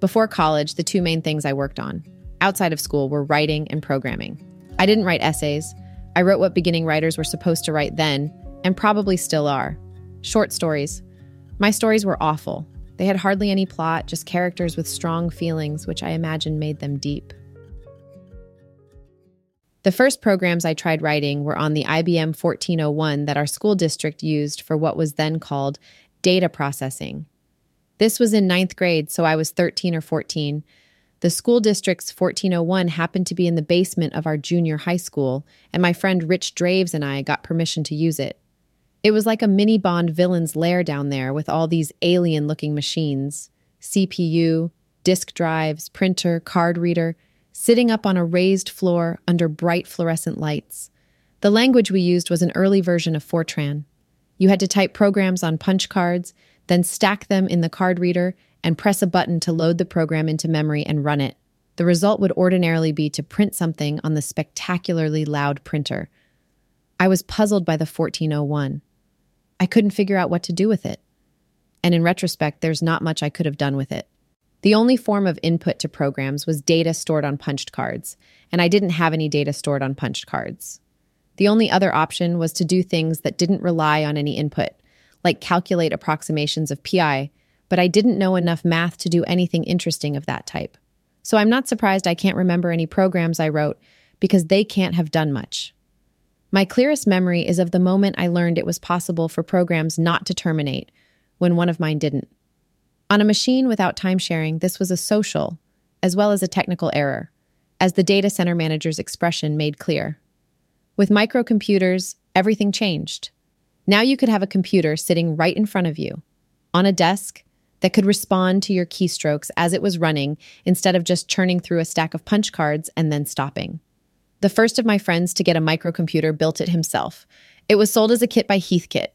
Before college, the two main things I worked on outside of school were writing and programming. I didn't write essays. I wrote what beginning writers were supposed to write then, and probably still are short stories. My stories were awful. They had hardly any plot, just characters with strong feelings, which I imagine made them deep. The first programs I tried writing were on the IBM 1401 that our school district used for what was then called data processing. This was in ninth grade, so I was 13 or 14. The school district's 1401 happened to be in the basement of our junior high school, and my friend Rich Draves and I got permission to use it. It was like a mini Bond villain's lair down there with all these alien looking machines CPU, disk drives, printer, card reader, sitting up on a raised floor under bright fluorescent lights. The language we used was an early version of Fortran. You had to type programs on punch cards then stack them in the card reader and press a button to load the program into memory and run it. The result would ordinarily be to print something on the spectacularly loud printer. I was puzzled by the 1401. I couldn't figure out what to do with it. And in retrospect, there's not much I could have done with it. The only form of input to programs was data stored on punched cards, and I didn't have any data stored on punched cards. The only other option was to do things that didn't rely on any input, like calculate approximations of pi, but I didn't know enough math to do anything interesting of that type. So I'm not surprised I can't remember any programs I wrote because they can't have done much. My clearest memory is of the moment I learned it was possible for programs not to terminate when one of mine didn't. On a machine without time sharing, this was a social, as well as a technical error, as the data center manager's expression made clear. With microcomputers, everything changed. Now you could have a computer sitting right in front of you on a desk that could respond to your keystrokes as it was running instead of just churning through a stack of punch cards and then stopping. The first of my friends to get a microcomputer built it himself. It was sold as a kit by Heathkit.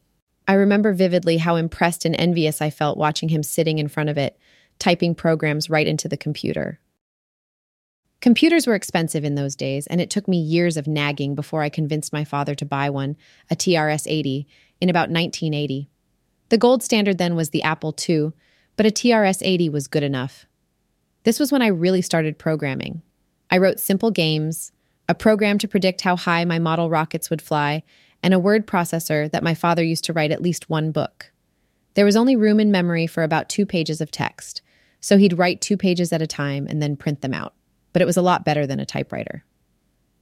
I remember vividly how impressed and envious I felt watching him sitting in front of it, typing programs right into the computer. Computers were expensive in those days, and it took me years of nagging before I convinced my father to buy one, a TRS 80, in about 1980. The gold standard then was the Apple II, but a TRS 80 was good enough. This was when I really started programming. I wrote simple games, a program to predict how high my model rockets would fly, and a word processor that my father used to write at least one book. There was only room in memory for about two pages of text, so he'd write two pages at a time and then print them out. But it was a lot better than a typewriter.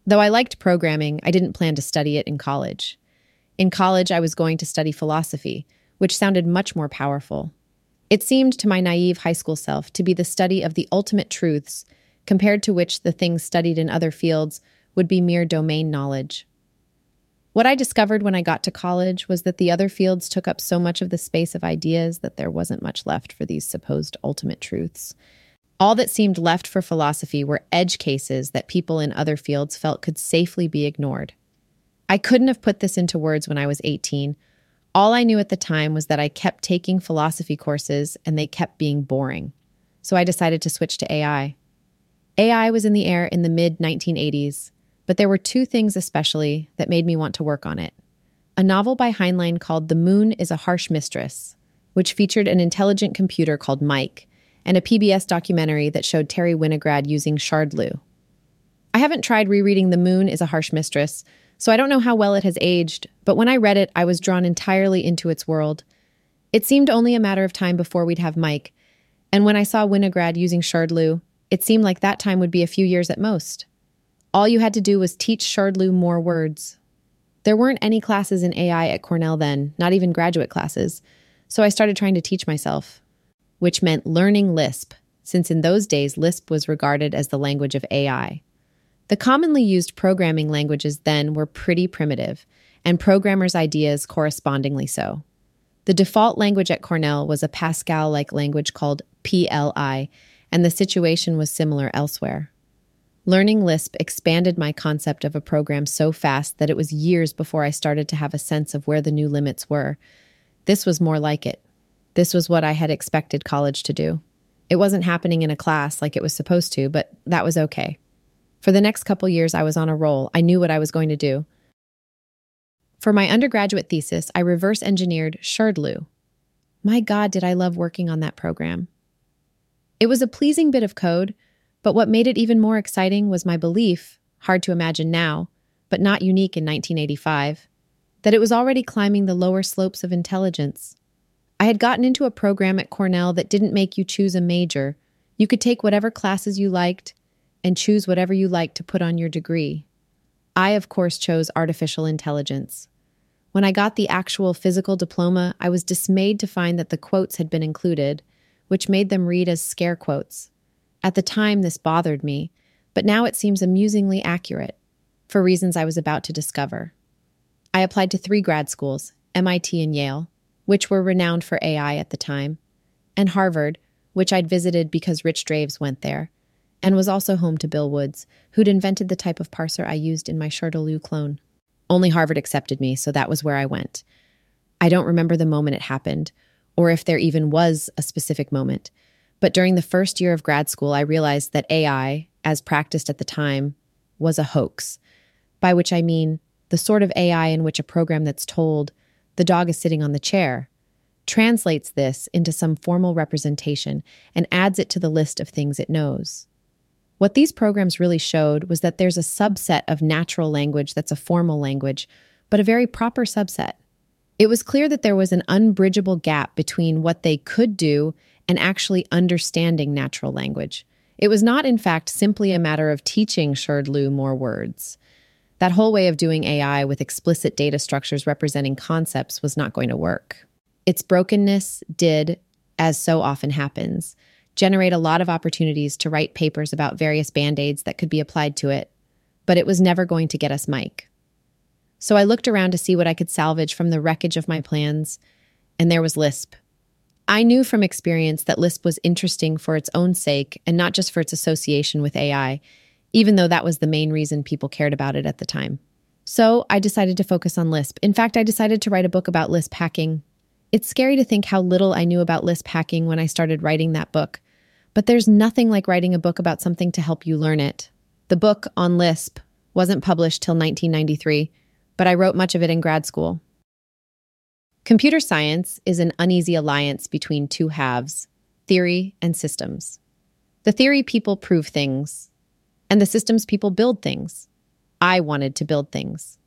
Though I liked programming, I didn't plan to study it in college. In college, I was going to study philosophy, which sounded much more powerful. It seemed to my naive high school self to be the study of the ultimate truths, compared to which the things studied in other fields would be mere domain knowledge. What I discovered when I got to college was that the other fields took up so much of the space of ideas that there wasn't much left for these supposed ultimate truths. All that seemed left for philosophy were edge cases that people in other fields felt could safely be ignored. I couldn't have put this into words when I was 18. All I knew at the time was that I kept taking philosophy courses and they kept being boring. So I decided to switch to AI. AI was in the air in the mid 1980s, but there were two things especially that made me want to work on it. A novel by Heinlein called The Moon is a Harsh Mistress, which featured an intelligent computer called Mike, and a PBS documentary that showed Terry Winograd using SHRDLU. I haven't tried rereading The Moon is a Harsh Mistress, so I don't know how well it has aged, but when I read it, I was drawn entirely into its world. It seemed only a matter of time before we'd have Mike, and when I saw Winograd using SHRDLU, it seemed like that time would be a few years at most. All you had to do was teach SHRDLU more words. There weren't any classes in AI at Cornell then, not even graduate classes, so I started trying to teach myself, which meant learning Lisp, since in those days Lisp was regarded as the language of AI. The commonly used programming languages then were pretty primitive, and programmers' ideas correspondingly so. The default language at Cornell was a Pascal like language called PL/I, and the situation was similar elsewhere. Learning Lisp expanded my concept of a program so fast that it was years before I started to have a sense of where the new limits were. This was more like it. This was what I had expected college to do. It wasn't happening in a class like it was supposed to, but that was okay. For the next couple years, I was on a roll. I knew what I was going to do. For my undergraduate thesis, I reverse engineered SHRDLU. My God, did I love working on that program. It was a pleasing bit of code, but what made it even more exciting was my belief, hard to imagine now, but not unique in 1985, that it was already climbing the lower slopes of intelligence. I had gotten into a program at Cornell that didn't make you choose a major. You could take whatever classes you liked and choose whatever you liked to put on your degree. I, of course, chose artificial intelligence. When I got the actual physical diploma, I was dismayed to find that the quotes had been included, which made them read as scare quotes. At the time, this bothered me, but now it seems amusingly accurate, for reasons I was about to discover. I applied to three grad schools MIT and Yale, which were renowned for AI at the time, and Harvard, which I'd visited because Rich Draves went there, and was also home to Bill Woods, who'd invented the type of parser I used in my SHRDLU clone. Only Harvard accepted me, so that was where I went. I don't remember the moment it happened, or if there even was a specific moment. But during the first year of grad school, I realized that AI, as practiced at the time, was a hoax. By which I mean the sort of AI in which a program that's told, the dog is sitting on the chair, translates this into some formal representation and adds it to the list of things it knows. What these programs really showed was that there's a subset of natural language that's a formal language, but a very proper subset. It was clear that there was an unbridgeable gap between what they could do and actually understanding natural language. It was not, in fact, simply a matter of teaching SHRDLU more words. That whole way of doing AI with explicit data structures representing concepts was not going to work. Its brokenness did, as so often happens, generate a lot of opportunities to write papers about various band aids that could be applied to it, but it was never going to get us Mike. So I looked around to see what I could salvage from the wreckage of my plans, and there was Lisp. I knew from experience that Lisp was interesting for its own sake and not just for its association with AI, even though that was the main reason people cared about it at the time. So I decided to focus on Lisp. In fact, I decided to write a book about Lisp hacking. It's scary to think how little I knew about Lisp hacking when I started writing that book. But there's nothing like writing a book about something to help you learn it. The book on Lisp wasn't published till 1993, but I wrote much of it in grad school. Computer science is an uneasy alliance between two halves theory and systems. The theory people prove things, and the systems people build things. I wanted to build things.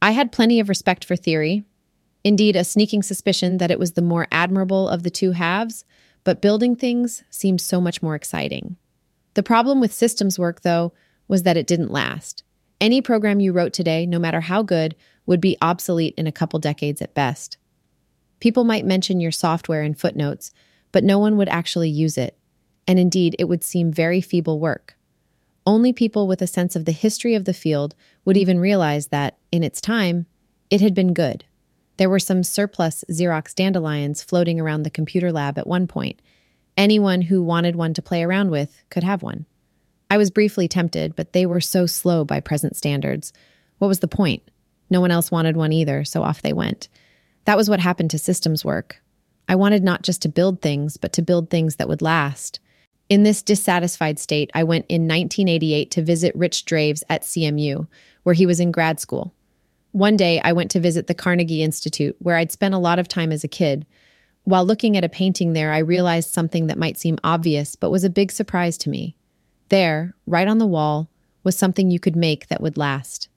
I had plenty of respect for theory, indeed, a sneaking suspicion that it was the more admirable of the two halves but building things seemed so much more exciting. The problem with systems work, though, was that it didn't last. Any program you wrote today, no matter how good, would be obsolete in a couple decades at best. People might mention your software in footnotes, but no one would actually use it. And indeed, it would seem very feeble work. Only people with a sense of the history of the field would even realize that, in its time, it had been good. There were some surplus Xerox dandelions floating around the computer lab at one point. Anyone who wanted one to play around with could have one. I was briefly tempted, but they were so slow by present standards. What was the point? No one else wanted one either, so off they went. That was what happened to systems work. I wanted not just to build things, but to build things that would last. In this dissatisfied state, I went in 1988 to visit Rich Draves at CMU, where he was in grad school. One day, I went to visit the Carnegie Institute, where I'd spent a lot of time as a kid. While looking at a painting there, I realized something that might seem obvious, but was a big surprise to me. There, right on the wall, was something you could make that would last.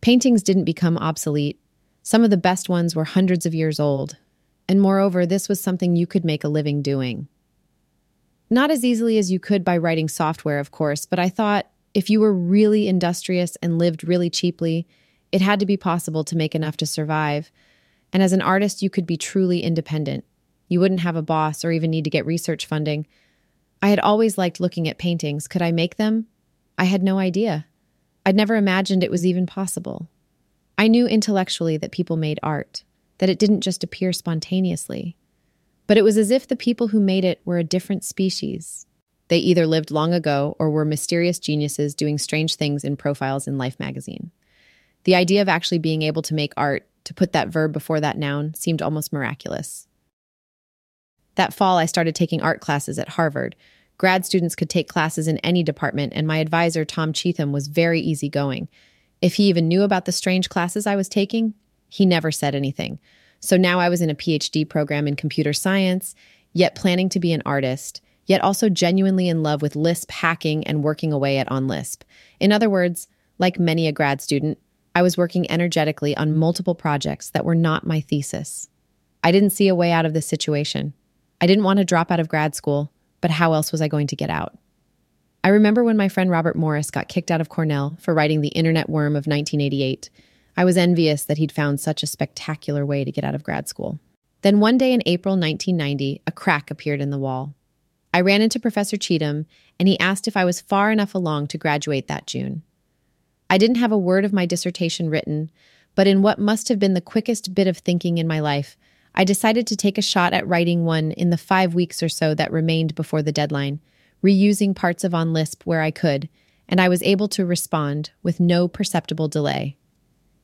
Paintings didn't become obsolete. Some of the best ones were hundreds of years old. And moreover, this was something you could make a living doing. Not as easily as you could by writing software, of course, but I thought if you were really industrious and lived really cheaply, it had to be possible to make enough to survive. And as an artist, you could be truly independent. You wouldn't have a boss or even need to get research funding. I had always liked looking at paintings. Could I make them? I had no idea. I'd never imagined it was even possible. I knew intellectually that people made art, that it didn't just appear spontaneously. But it was as if the people who made it were a different species. They either lived long ago or were mysterious geniuses doing strange things in profiles in Life magazine. The idea of actually being able to make art, to put that verb before that noun, seemed almost miraculous. That fall, I started taking art classes at Harvard. Grad students could take classes in any department, and my advisor, Tom Cheatham, was very easygoing. If he even knew about the strange classes I was taking, he never said anything. So now I was in a PhD program in computer science, yet planning to be an artist, yet also genuinely in love with Lisp hacking and working away at on Lisp. In other words, like many a grad student, I was working energetically on multiple projects that were not my thesis. I didn't see a way out of this situation. I didn't want to drop out of grad school, but how else was I going to get out? I remember when my friend Robert Morris got kicked out of Cornell for writing The Internet Worm of 1988. I was envious that he'd found such a spectacular way to get out of grad school. Then one day in April 1990, a crack appeared in the wall. I ran into Professor Cheatham, and he asked if I was far enough along to graduate that June. I didn't have a word of my dissertation written, but in what must have been the quickest bit of thinking in my life, I decided to take a shot at writing one in the five weeks or so that remained before the deadline, reusing parts of On Lisp where I could, and I was able to respond with no perceptible delay.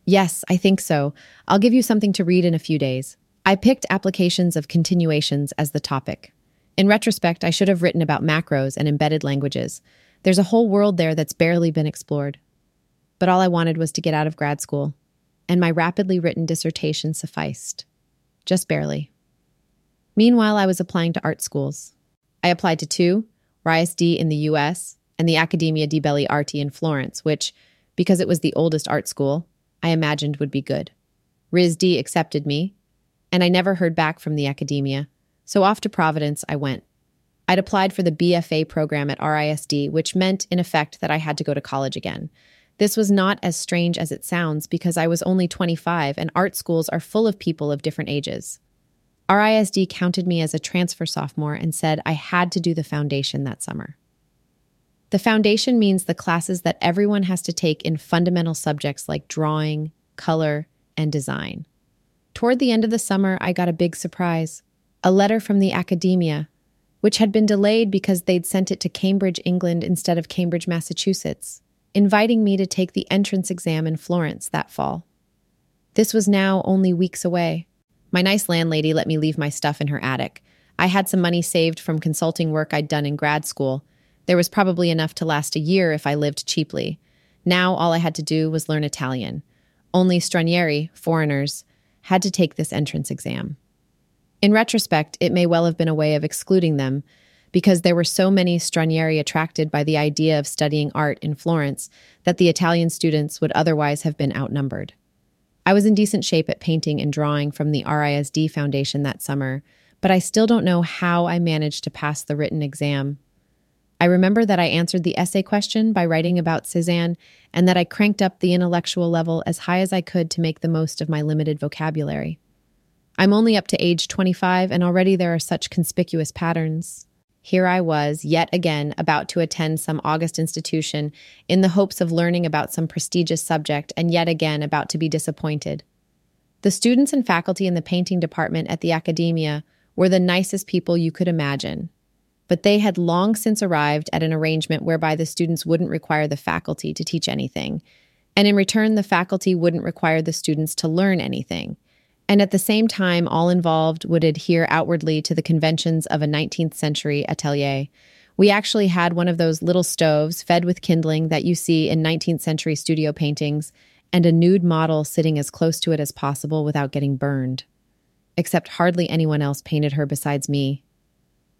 Yes, I think so. I'll give you something to read in a few days. I picked applications of continuations as the topic. In retrospect, I should have written about macros and embedded languages. There's a whole world there that's barely been explored. But all I wanted was to get out of grad school, and my rapidly written dissertation sufficed. Just barely. Meanwhile, I was applying to art schools. I applied to two RISD in the US and the Accademia di Belle Arti in Florence, which, because it was the oldest art school, I imagined would be good. RISD accepted me, and I never heard back from the Accademia, so off to Providence I went. I'd applied for the BFA program at RISD, which meant, in effect, that I had to go to college again. This was not as strange as it sounds because I was only 25 and art schools are full of people of different ages. RISD counted me as a transfer sophomore and said I had to do the foundation that summer. The foundation means the classes that everyone has to take in fundamental subjects like drawing, color, and design. Toward the end of the summer, I got a big surprise a letter from the Accademia, which had been delayed because they'd sent it to Cambridge, England instead of Cambridge, Massachusetts, inviting me to take the entrance exam in Florence that fall. This was now only weeks away. My nice landlady let me leave my stuff in her attic. I had some money saved from consulting work I'd done in grad school, there was probably enough to last a year if I lived cheaply. Now all I had to do was learn Italian. Only stranieri, foreigners, had to take this entrance exam. In retrospect, it may well have been a way of excluding them, because there were so many stranieri attracted by the idea of studying art in Florence that the Italian students would otherwise have been outnumbered. I was in decent shape at painting and drawing from the RISD Foundation that summer, but I still don't know how I managed to pass the written exam I remember that I answered the essay question by writing about Cézanne and that I cranked up the intellectual level as high as I could to make the most of my limited vocabulary. I'm only up to age 25 and already there are such conspicuous patterns. Here I was, yet again, about to attend some august institution in the hopes of learning about some prestigious subject, and yet again about to be disappointed. The students and faculty in the painting department at the Accademia were the nicest people you could imagine, but they had long since arrived at an arrangement whereby the students wouldn't require the faculty to teach anything, and in return, the faculty wouldn't require the students to learn anything. And at the same time, all involved would adhere outwardly to the conventions of a 19th century atelier. We actually had one of those little stoves fed with kindling that you see in 19th century studio paintings, and a nude model sitting as close to it as possible without getting burned. Except hardly anyone else painted her besides me.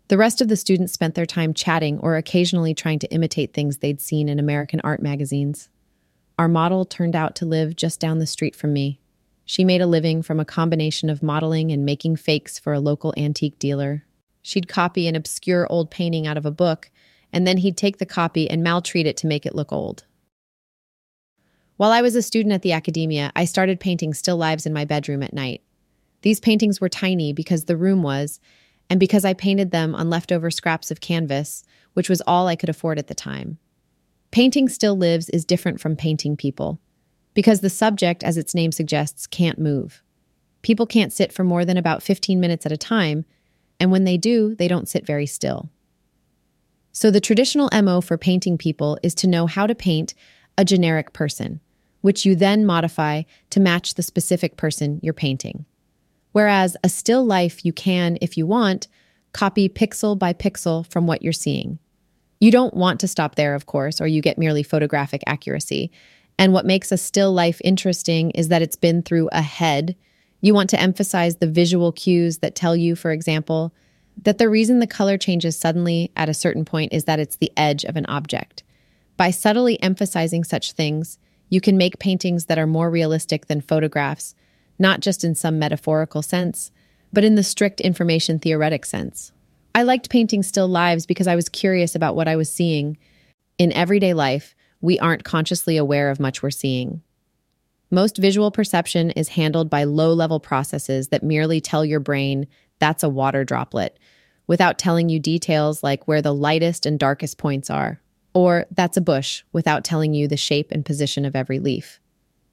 The rest of the students spent their time chatting or occasionally trying to imitate things they'd seen in American art magazines. Our model turned out to live just down the street from me. She made a living from a combination of modeling and making fakes for a local antique dealer. She'd copy an obscure old painting out of a book, and then he'd take the copy and maltreat it to make it look old. While I was a student at the Accademia, I started painting still lives in my bedroom at night. These paintings were tiny because the room was, and because I painted them on leftover scraps of canvas, which was all I could afford at the time. Painting Still Lives is different from painting people, because the subject, as its name suggests, can't move. People can't sit for more than about 15 minutes at a time, and when they do, they don't sit very still. So, the traditional MO for painting people is to know how to paint a generic person, which you then modify to match the specific person you're painting. Whereas a still life, you can, if you want, copy pixel by pixel from what you're seeing. You don't want to stop there, of course, or you get merely photographic accuracy. And what makes a still life interesting is that it's been through a head. You want to emphasize the visual cues that tell you, for example, that the reason the color changes suddenly at a certain point is that it's the edge of an object. By subtly emphasizing such things, you can make paintings that are more realistic than photographs, not just in some metaphorical sense, but in the strict information theoretic sense. I liked painting still lives because I was curious about what I was seeing. In everyday life, we aren't consciously aware of much we're seeing. Most visual perception is handled by low level processes that merely tell your brain that's a water droplet, without telling you details like where the lightest and darkest points are, or that's a bush without telling you the shape and position of every leaf.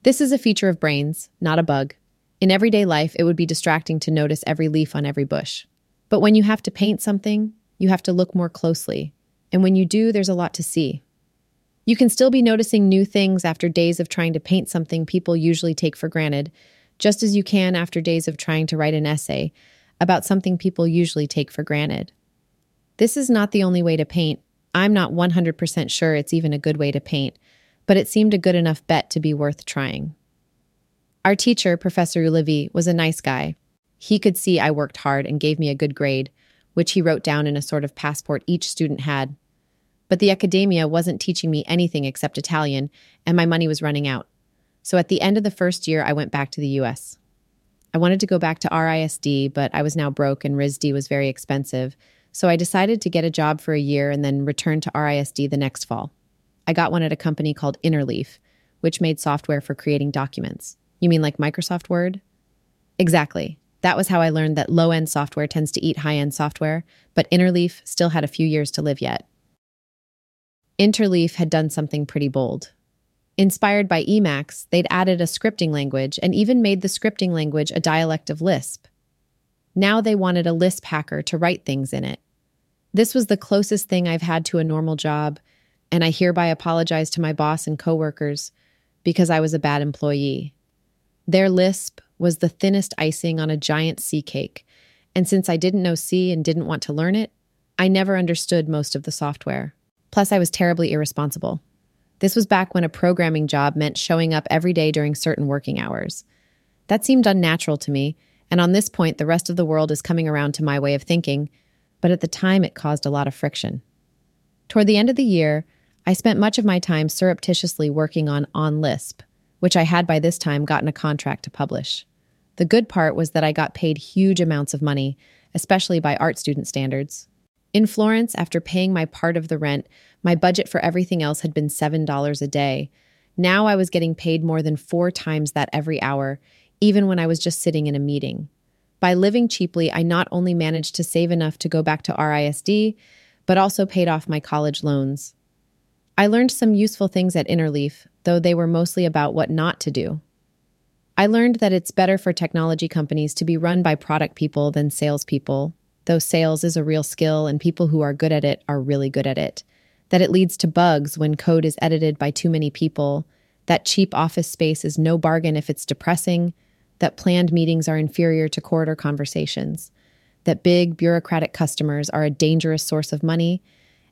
This is a feature of brains, not a bug. In everyday life, it would be distracting to notice every leaf on every bush. But when you have to paint something, you have to look more closely. And when you do, there's a lot to see. You can still be noticing new things after days of trying to paint something people usually take for granted, just as you can after days of trying to write an essay about something people usually take for granted. This is not the only way to paint. I'm not 100% sure it's even a good way to paint, but it seemed a good enough bet to be worth trying. Our teacher, Professor Ulivi, was a nice guy. He could see I worked hard and gave me a good grade, which he wrote down in a sort of passport each student had. But the Accademia wasn't teaching me anything except Italian, and my money was running out. So at the end of the first year, I went back to the US. I wanted to go back to RISD, but I was now broke and RISD was very expensive, so I decided to get a job for a year and then return to RISD the next fall. I got one at a company called Interleaf, which made software for creating documents. You mean like Microsoft Word? Exactly. That was how I learned that low end software tends to eat high end software, but Interleaf still had a few years to live yet. Interleaf had done something pretty bold. Inspired by Emacs, they'd added a scripting language and even made the scripting language a dialect of Lisp. Now they wanted a Lisp hacker to write things in it. This was the closest thing I've had to a normal job, and I hereby apologize to my boss and coworkers because I was a bad employee. Their lisp was the thinnest icing on a giant C cake, and since I didn't know C and didn't want to learn it, I never understood most of the software. Plus, I was terribly irresponsible. This was back when a programming job meant showing up every day during certain working hours. That seemed unnatural to me, and on this point, the rest of the world is coming around to my way of thinking, but at the time, it caused a lot of friction. Toward the end of the year, I spent much of my time surreptitiously working on On Lisp, which I had by this time gotten a contract to publish. The good part was that I got paid huge amounts of money, especially by art student standards. In Florence, after paying my part of the rent, my budget for everything else had been $7 a day. Now I was getting paid more than four times that every hour, even when I was just sitting in a meeting. By living cheaply, I not only managed to save enough to go back to RISD, but also paid off my college loans. I learned some useful things at Interleaf, though they were mostly about what not to do. I learned that it's better for technology companies to be run by product people than salespeople, though sales is a real skill and people who are good at it are really good at it. That it leads to bugs when code is edited by too many people, that cheap office space is no bargain if it's depressing, that planned meetings are inferior to corridor conversations, that big bureaucratic customers are a dangerous source of money,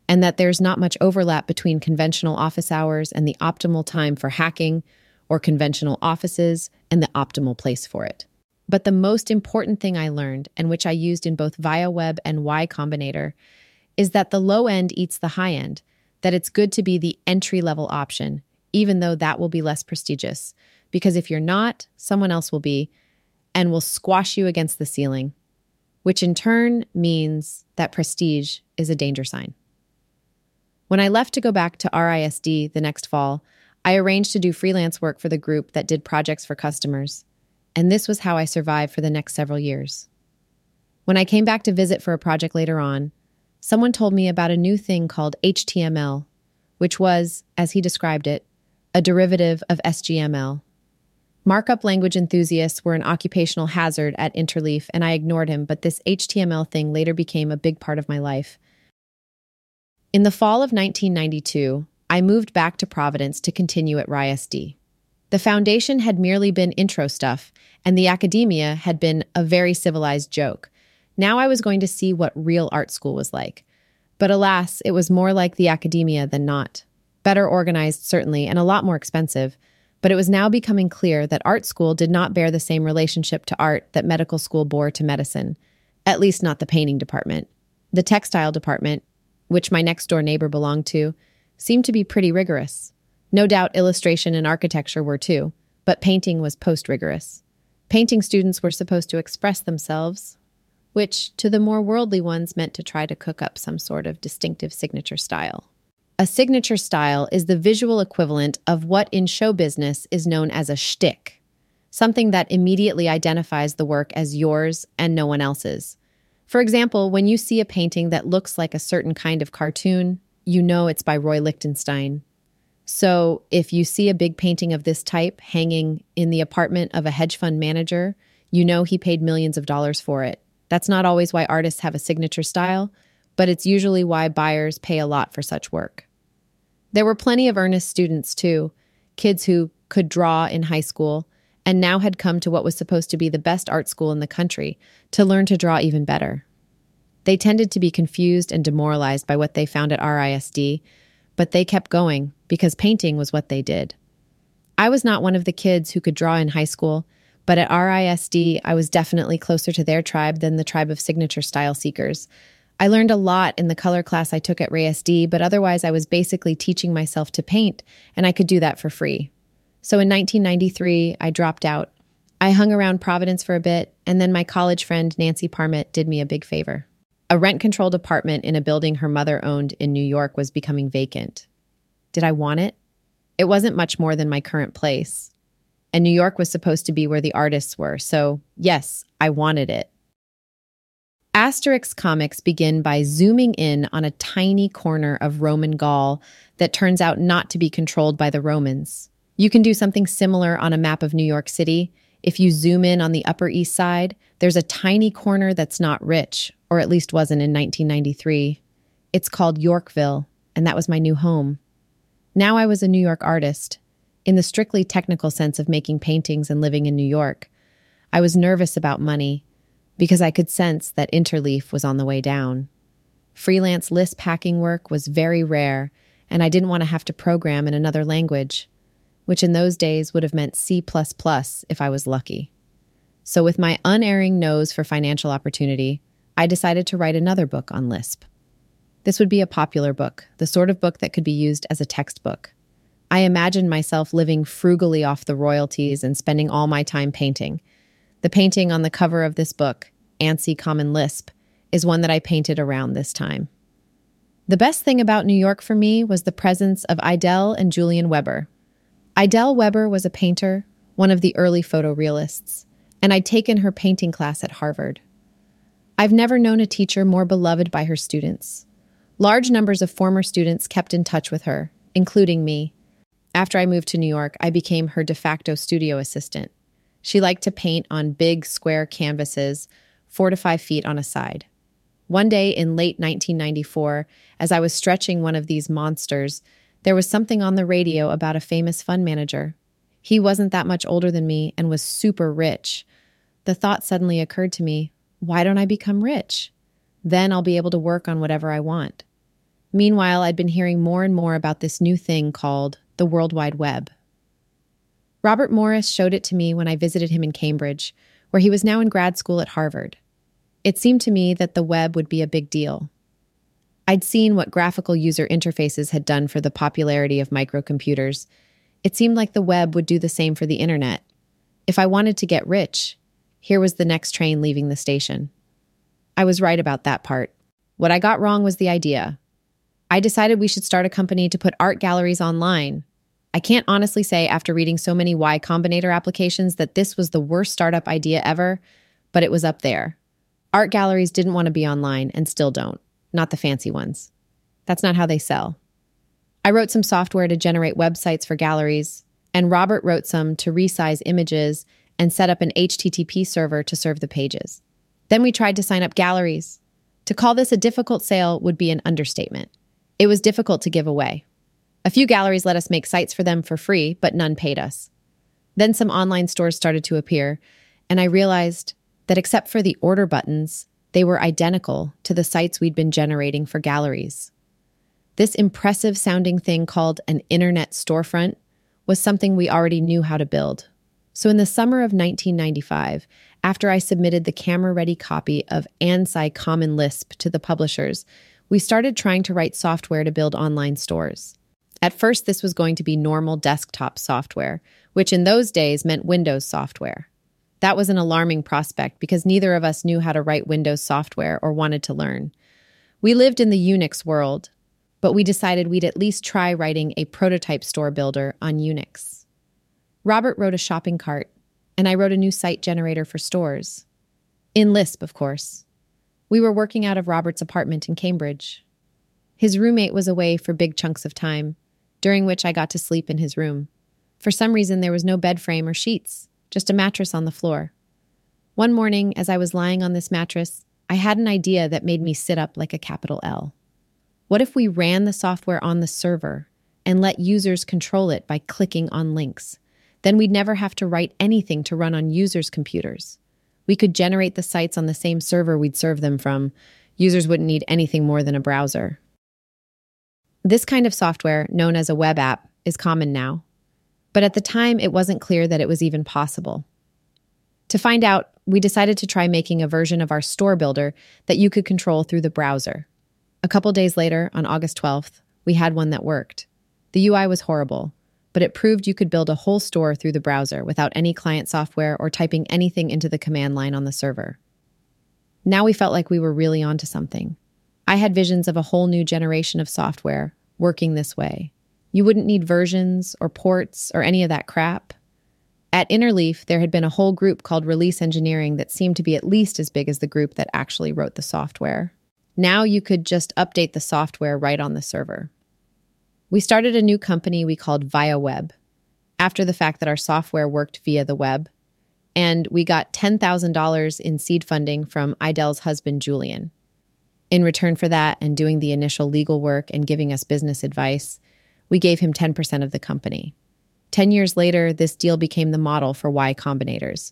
and that there's not much overlap between conventional office hours and the optimal time for hacking, or conventional offices and the optimal place for it. But the most important thing I learned, and which I used in both ViaWeb and Y Combinator, is that the low end eats the high end, that it's good to be the entry level option, even though that will be less prestigious. Because if you're not, someone else will be and will squash you against the ceiling, which in turn means that prestige is a danger sign. When I left to go back to RISD the next fall, I arranged to do freelance work for the group that did projects for customers. And this was how I survived for the next several years. When I came back to visit for a project later on, someone told me about a new thing called HTML, which was, as he described it, a derivative of SGML. Markup language enthusiasts were an occupational hazard at Interleaf, and I ignored him, but this HTML thing later became a big part of my life in the fall of 1992, I moved back to Providence to continue at RISD. The foundation had merely been intro stuff, and the Accademia had been a very civilized joke. Now I was going to see what real art school was like. But alas, it was more like the Accademia than not. Better organized, certainly, and a lot more expensive. But it was now becoming clear that art school did not bear the same relationship to art that medical school bore to medicine. At least not the painting department. The textile department, which my next door neighbor belonged to, seemed to be pretty rigorous. No doubt illustration and architecture were too, but painting was post rigorous. Painting students were supposed to express themselves, which to the more worldly ones meant to try to cook up some sort of distinctive signature style. A signature style is the visual equivalent of what in show business is known as a shtick, something that immediately identifies the work as yours and no one else's. For example, when you see a painting that looks like a certain kind of cartoon, you know it's by Roy Lichtenstein. So, if you see a big painting of this type hanging in the apartment of a hedge fund manager, you know he paid millions of dollars for it. That's not always why artists have a signature style, but it's usually why buyers pay a lot for such work. There were plenty of earnest students, too, kids who could draw in high school and now had come to what was supposed to be the best art school in the country to learn to draw even better. They tended to be confused and demoralized by what they found at RISD, but they kept going because painting was what they did. I was not one of the kids who could draw in high school, but at RISD, I was definitely closer to their tribe than the tribe of signature style seekers. I learned a lot in the color class I took at RISD, but otherwise I was basically teaching myself to paint, and I could do that for free. So in 1993, I dropped out. I hung around Providence for a bit, and then my college friend Nancy Parmet did me a big favor. A rent controlled apartment in a building her mother owned in New York was becoming vacant. Did I want it? It wasn't much more than my current place. And New York was supposed to be where the artists were, so yes, I wanted it. Asterix comics begin by zooming in on a tiny corner of Roman Gaul that turns out not to be controlled by the Romans. You can do something similar on a map of New York City. If you zoom in on the Upper East Side, there's a tiny corner that's not rich, or at least wasn't in 1993. It's called Yorkville, and that was my new home. Now I was a New York artist, in the strictly technical sense of making paintings and living in New York. I was nervous about money because I could sense that Interleaf was on the way down. Freelance Lisp hacking work was very rare, and I didn't want to have to program in another language, which in those days would have meant C if I was lucky. So, with my unerring nose for financial opportunity, I decided to write another book on Lisp. This would be a popular book, the sort of book that could be used as a textbook. I imagined myself living frugally off the royalties and spending all my time painting the painting on the cover of this book, ANSI Common Lisp, is one that I painted around this time. The best thing about New York for me was the presence of Idelle and Julian Weber. Idelle Weber was a painter, one of the early photorealists, and I'd taken her painting class at Harvard. I've never known a teacher more beloved by her students. Large numbers of former students kept in touch with her, including me. After I moved to New York, I became her de facto studio assistant. She liked to paint on big square canvases, four to five feet on a side. One day in late 1994, as I was stretching one of these monsters, there was something on the radio about a famous fund manager. He wasn't that much older than me and was super rich. The thought suddenly occurred to me why don't I become rich? Then I'll be able to work on whatever I want. Meanwhile, I'd been hearing more and more about this new thing called the World Wide Web. Robert Morris showed it to me when I visited him in Cambridge, where he was now in grad school at Harvard. It seemed to me that the web would be a big deal. I'd seen what graphical user interfaces had done for the popularity of microcomputers. It seemed like the web would do the same for the internet. If I wanted to get rich, here was the next train leaving the station. I was right about that part. What I got wrong was the idea. I decided we should start a company to put art galleries online, I can't honestly say after reading so many Y Combinator applications that this was the worst startup idea ever, but it was up there. Art galleries didn't want to be online and still don't, not the fancy ones. That's not how they sell. I wrote some software to generate websites for galleries, and Robert wrote some to resize images and set up an HTTP server to serve the pages. Then we tried to sign up galleries. To call this a difficult sale would be an understatement. It was difficult to give away. A few galleries let us make sites for them for free, but none paid us. Then some online stores started to appear, and I realized that except for the order buttons, they were identical to the sites we'd been generating for galleries. This impressive sounding thing called an internet storefront was something we already knew how to build. So in the summer of 1995, after I submitted the camera ready copy of ANSI Common Lisp to the publishers, we started trying to write software to build online stores. At first, this was going to be normal desktop software, which in those days meant Windows software. That was an alarming prospect because neither of us knew how to write Windows software or wanted to learn. We lived in the Unix world, but we decided we'd at least try writing a prototype store builder on Unix. Robert wrote a shopping cart, and I wrote a new site generator for stores. In Lisp, of course. We were working out of Robert's apartment in Cambridge. His roommate was away for big chunks of time, during which I got to sleep in his room. For some reason, there was no bed frame or sheets, just a mattress on the floor. One morning, as I was lying on this mattress, I had an idea that made me sit up like a capital L. What if we ran the software on the server and let users control it by clicking on links? Then we'd never have to write anything to run on users' computers. We could generate the sites on the same server we'd serve them from. Users wouldn't need anything more than a browser. This kind of software, known as a web app, is common now. But at the time, it wasn't clear that it was even possible. To find out, we decided to try making a version of our store builder that you could control through the browser. A couple days later, on August 12th, we had one that worked. The UI was horrible, but it proved you could build a whole store through the browser without any client software or typing anything into the command line on the server. Now we felt like we were really onto something. I had visions of a whole new generation of software working this way. You wouldn't need versions or ports or any of that crap. At Interleaf, there had been a whole group called Release Engineering that seemed to be at least as big as the group that actually wrote the software. Now you could just update the software right on the server. We started a new company we called ViaWeb after the fact that our software worked via the web. And we got $10,000 in seed funding from Idelle's husband, Julian. In return for that and doing the initial legal work and giving us business advice, we gave him 10% of the company. 10 years later, this deal became the model for Y Combinators.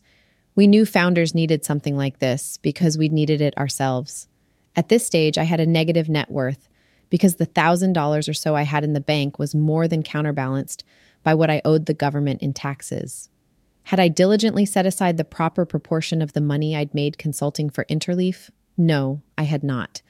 We knew founders needed something like this because we'd needed it ourselves. At this stage, I had a negative net worth because the $1,000 or so I had in the bank was more than counterbalanced by what I owed the government in taxes. Had I diligently set aside the proper proportion of the money I'd made consulting for Interleaf? No, I had not.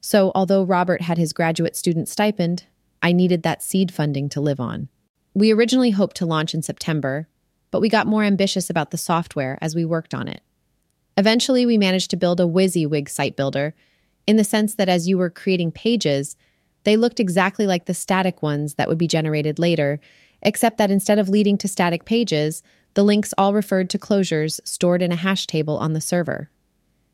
So, although Robert had his graduate student stipend, I needed that seed funding to live on. We originally hoped to launch in September, but we got more ambitious about the software as we worked on it. Eventually, we managed to build a WYSIWYG site builder in the sense that as you were creating pages, they looked exactly like the static ones that would be generated later, except that instead of leading to static pages, the links all referred to closures stored in a hash table on the server.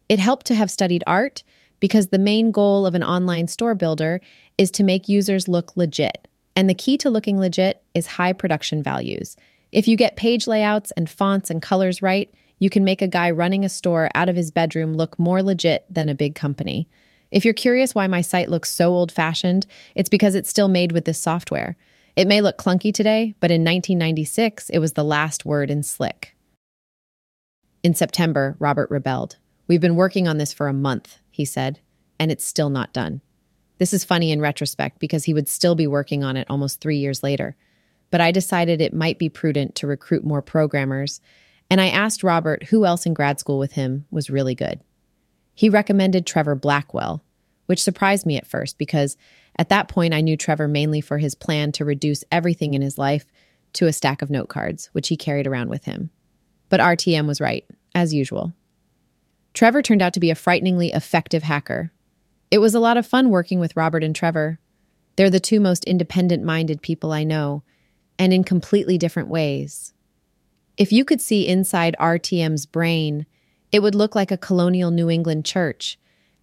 It helped to have studied art because the main goal of an online store builder is to make users look legit. And the key to looking legit is high production values. If you get page layouts and fonts and colors right, you can make a guy running a store out of his bedroom look more legit than a big company. If you're curious why my site looks so old fashioned, it's because it's still made with this software. It may look clunky today, but in 1996, it was the last word in slick. In September, Robert rebelled. We've been working on this for a month, he said, and it's still not done. This is funny in retrospect because he would still be working on it almost three years later. But I decided it might be prudent to recruit more programmers and I asked Robert who else in grad school with him was really good. He recommended Trevor Blackwell, which surprised me at first because at that point I knew Trevor mainly for his plan to reduce everything in his life to a stack of note cards, which he carried around with him. But RTM was right, as usual. Trevor turned out to be a frighteningly effective hacker. It was a lot of fun working with Robert and Trevor. They're the two most independent minded people I know, and in completely different ways. If you could see inside RTM's brain, it would look like a colonial New England church.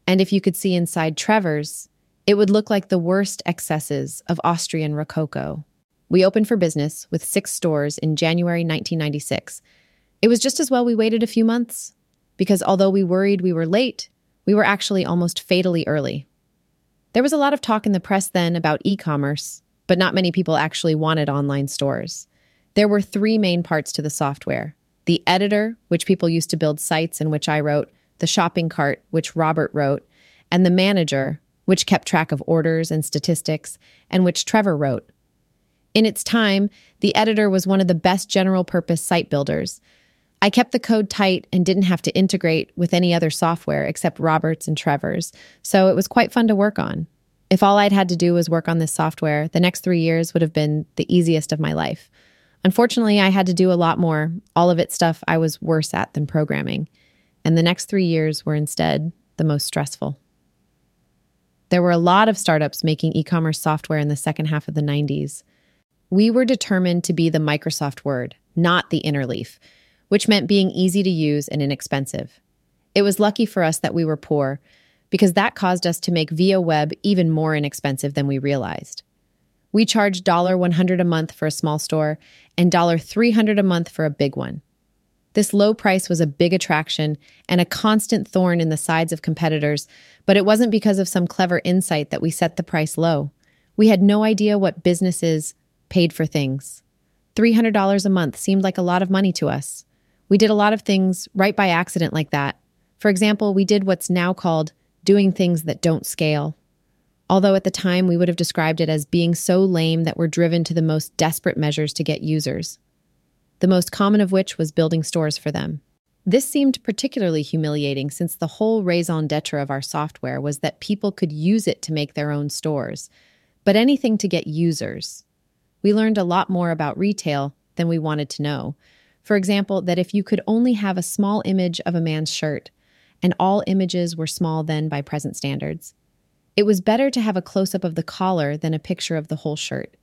And if you could see inside Trevor's, it would look like the worst excesses of Austrian Rococo. We opened for business with six stores in January 1996. It was just as well we waited a few months, because although we worried we were late, we were actually almost fatally early. There was a lot of talk in the press then about e commerce, but not many people actually wanted online stores. There were three main parts to the software the editor, which people used to build sites in which I wrote, the shopping cart, which Robert wrote, and the manager, which kept track of orders and statistics, and which Trevor wrote. In its time, the editor was one of the best general purpose site builders. I kept the code tight and didn't have to integrate with any other software except Robert's and Trevor's, so it was quite fun to work on. If all I'd had to do was work on this software, the next three years would have been the easiest of my life. Unfortunately, I had to do a lot more, all of it stuff I was worse at than programming. And the next three years were instead the most stressful. There were a lot of startups making e commerce software in the second half of the 90s. We were determined to be the Microsoft Word, not the Interleaf, which meant being easy to use and inexpensive. It was lucky for us that we were poor, because that caused us to make Viaweb even more inexpensive than we realized. We charged 100 a month for a small store and $300 a month for a big one. This low price was a big attraction and a constant thorn in the sides of competitors, but it wasn't because of some clever insight that we set the price low. We had no idea what businesses paid for things. $300 a month seemed like a lot of money to us. We did a lot of things right by accident like that. For example, we did what's now called doing things that don't scale. Although at the time we would have described it as being so lame that we're driven to the most desperate measures to get users, the most common of which was building stores for them. This seemed particularly humiliating since the whole raison d'etre of our software was that people could use it to make their own stores, but anything to get users. We learned a lot more about retail than we wanted to know. For example, that if you could only have a small image of a man's shirt, and all images were small then by present standards. It was better to have a close up of the collar than a picture of the whole shirt.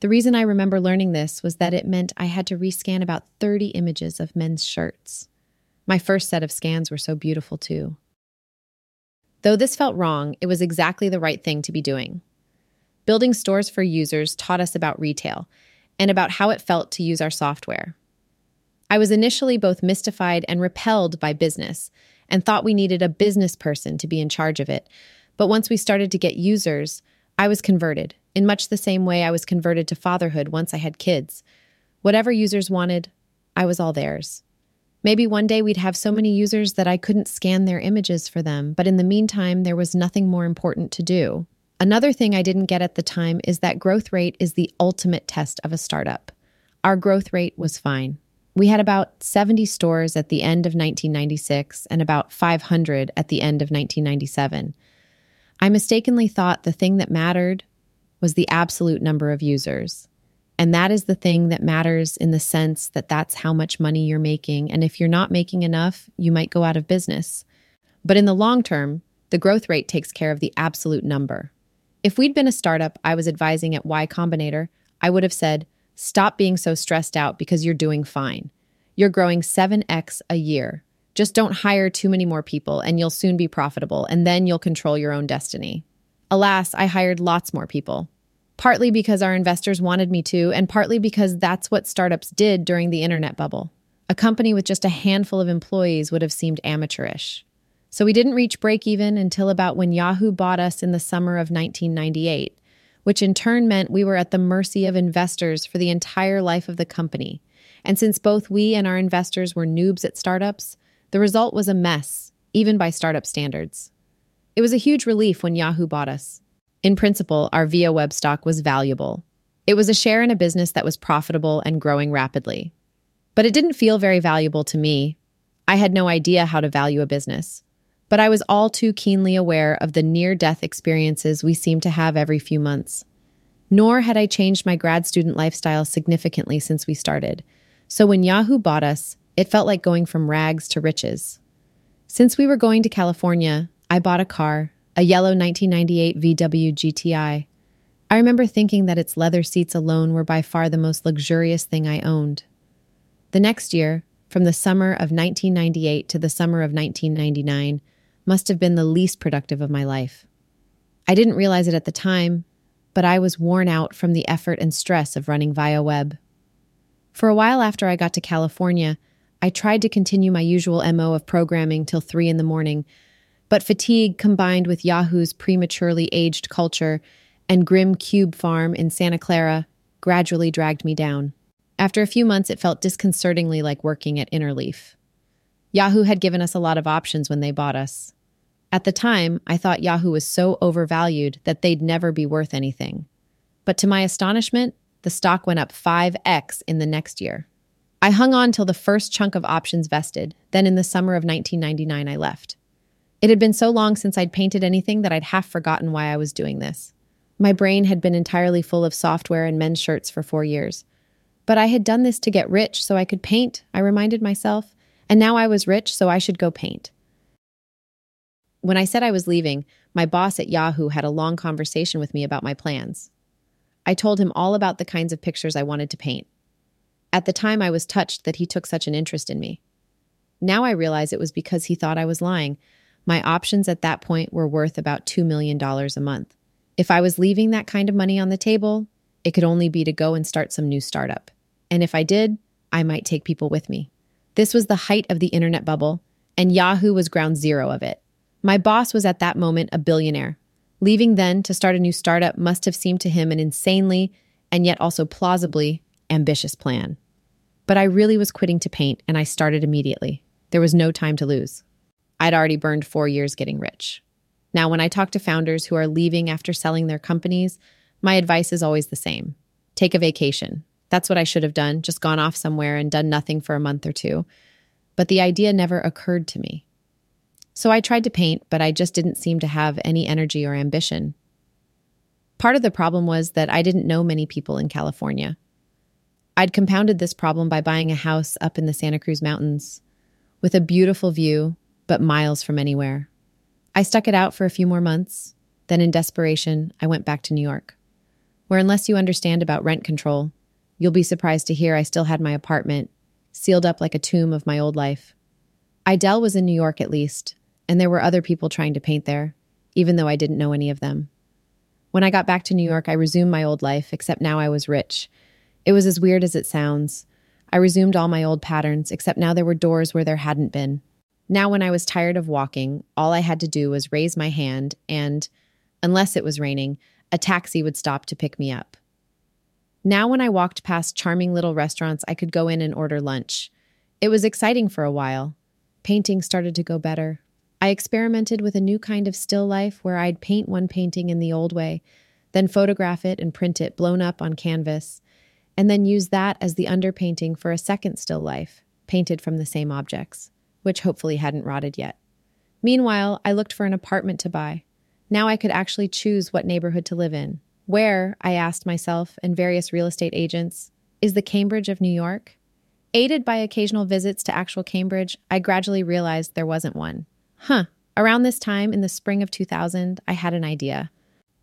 The reason I remember learning this was that it meant I had to rescan about 30 images of men's shirts. My first set of scans were so beautiful, too. Though this felt wrong, it was exactly the right thing to be doing. Building stores for users taught us about retail and about how it felt to use our software. I was initially both mystified and repelled by business and thought we needed a business person to be in charge of it. But once we started to get users, I was converted, in much the same way I was converted to fatherhood once I had kids. Whatever users wanted, I was all theirs. Maybe one day we'd have so many users that I couldn't scan their images for them, but in the meantime, there was nothing more important to do. Another thing I didn't get at the time is that growth rate is the ultimate test of a startup. Our growth rate was fine. We had about 70 stores at the end of 1996 and about 500 at the end of 1997. I mistakenly thought the thing that mattered was the absolute number of users. And that is the thing that matters in the sense that that's how much money you're making. And if you're not making enough, you might go out of business. But in the long term, the growth rate takes care of the absolute number. If we'd been a startup I was advising at Y Combinator, I would have said, Stop being so stressed out because you're doing fine. You're growing 7x a year. Just don't hire too many more people and you'll soon be profitable, and then you'll control your own destiny. Alas, I hired lots more people. Partly because our investors wanted me to, and partly because that's what startups did during the internet bubble. A company with just a handful of employees would have seemed amateurish. So we didn't reach break even until about when Yahoo bought us in the summer of 1998 which in turn meant we were at the mercy of investors for the entire life of the company. And since both we and our investors were noobs at startups, the result was a mess, even by startup standards. It was a huge relief when Yahoo bought us. In principle, our Viaweb stock was valuable. It was a share in a business that was profitable and growing rapidly. But it didn't feel very valuable to me. I had no idea how to value a business but I was all too keenly aware of the near death experiences we seem to have every few months. Nor had I changed my grad student lifestyle significantly since we started. So when Yahoo bought us, it felt like going from rags to riches. Since we were going to California, I bought a car, a yellow 1998 VW GTI. I remember thinking that its leather seats alone were by far the most luxurious thing I owned. The next year, from the summer of 1998 to the summer of 1999, must have been the least productive of my life. I didn't realize it at the time, but I was worn out from the effort and stress of running Viaweb. For a while after I got to California, I tried to continue my usual MO of programming till 3 in the morning, but fatigue combined with Yahoo's prematurely aged culture and grim cube farm in Santa Clara gradually dragged me down. After a few months, it felt disconcertingly like working at Interleaf. Yahoo had given us a lot of options when they bought us. At the time, I thought Yahoo was so overvalued that they'd never be worth anything. But to my astonishment, the stock went up 5x in the next year. I hung on till the first chunk of options vested, then in the summer of 1999, I left. It had been so long since I'd painted anything that I'd half forgotten why I was doing this. My brain had been entirely full of software and men's shirts for four years. But I had done this to get rich so I could paint, I reminded myself, and now I was rich so I should go paint. When I said I was leaving, my boss at Yahoo had a long conversation with me about my plans. I told him all about the kinds of pictures I wanted to paint. At the time, I was touched that he took such an interest in me. Now I realize it was because he thought I was lying. My options at that point were worth about $2 million a month. If I was leaving that kind of money on the table, it could only be to go and start some new startup. And if I did, I might take people with me. This was the height of the internet bubble, and Yahoo was ground zero of it. My boss was at that moment a billionaire. Leaving then to start a new startup must have seemed to him an insanely, and yet also plausibly, ambitious plan. But I really was quitting to paint, and I started immediately. There was no time to lose. I'd already burned four years getting rich. Now, when I talk to founders who are leaving after selling their companies, my advice is always the same take a vacation. That's what I should have done, just gone off somewhere and done nothing for a month or two. But the idea never occurred to me. So I tried to paint, but I just didn't seem to have any energy or ambition. Part of the problem was that I didn't know many people in California. I'd compounded this problem by buying a house up in the Santa Cruz Mountains with a beautiful view, but miles from anywhere. I stuck it out for a few more months. Then, in desperation, I went back to New York, where, unless you understand about rent control, you'll be surprised to hear I still had my apartment, sealed up like a tomb of my old life. Idelle was in New York at least, and there were other people trying to paint there, even though I didn't know any of them. When I got back to New York, I resumed my old life, except now I was rich it was as weird as it sounds. I resumed all my old patterns, except now there were doors where there hadn't been. Now, when I was tired of walking, all I had to do was raise my hand, and, unless it was raining, a taxi would stop to pick me up. Now, when I walked past charming little restaurants, I could go in and order lunch. It was exciting for a while. Painting started to go better. I experimented with a new kind of still life where I'd paint one painting in the old way, then photograph it and print it blown up on canvas and then use that as the underpainting for a second still life, painted from the same objects, which hopefully hadn't rotted yet. Meanwhile, I looked for an apartment to buy. Now I could actually choose what neighborhood to live in. Where, I asked myself and various real estate agents, is the Cambridge of New York? Aided by occasional visits to actual Cambridge, I gradually realized there wasn't one. Huh. Around this time, in the spring of 2000, I had an idea.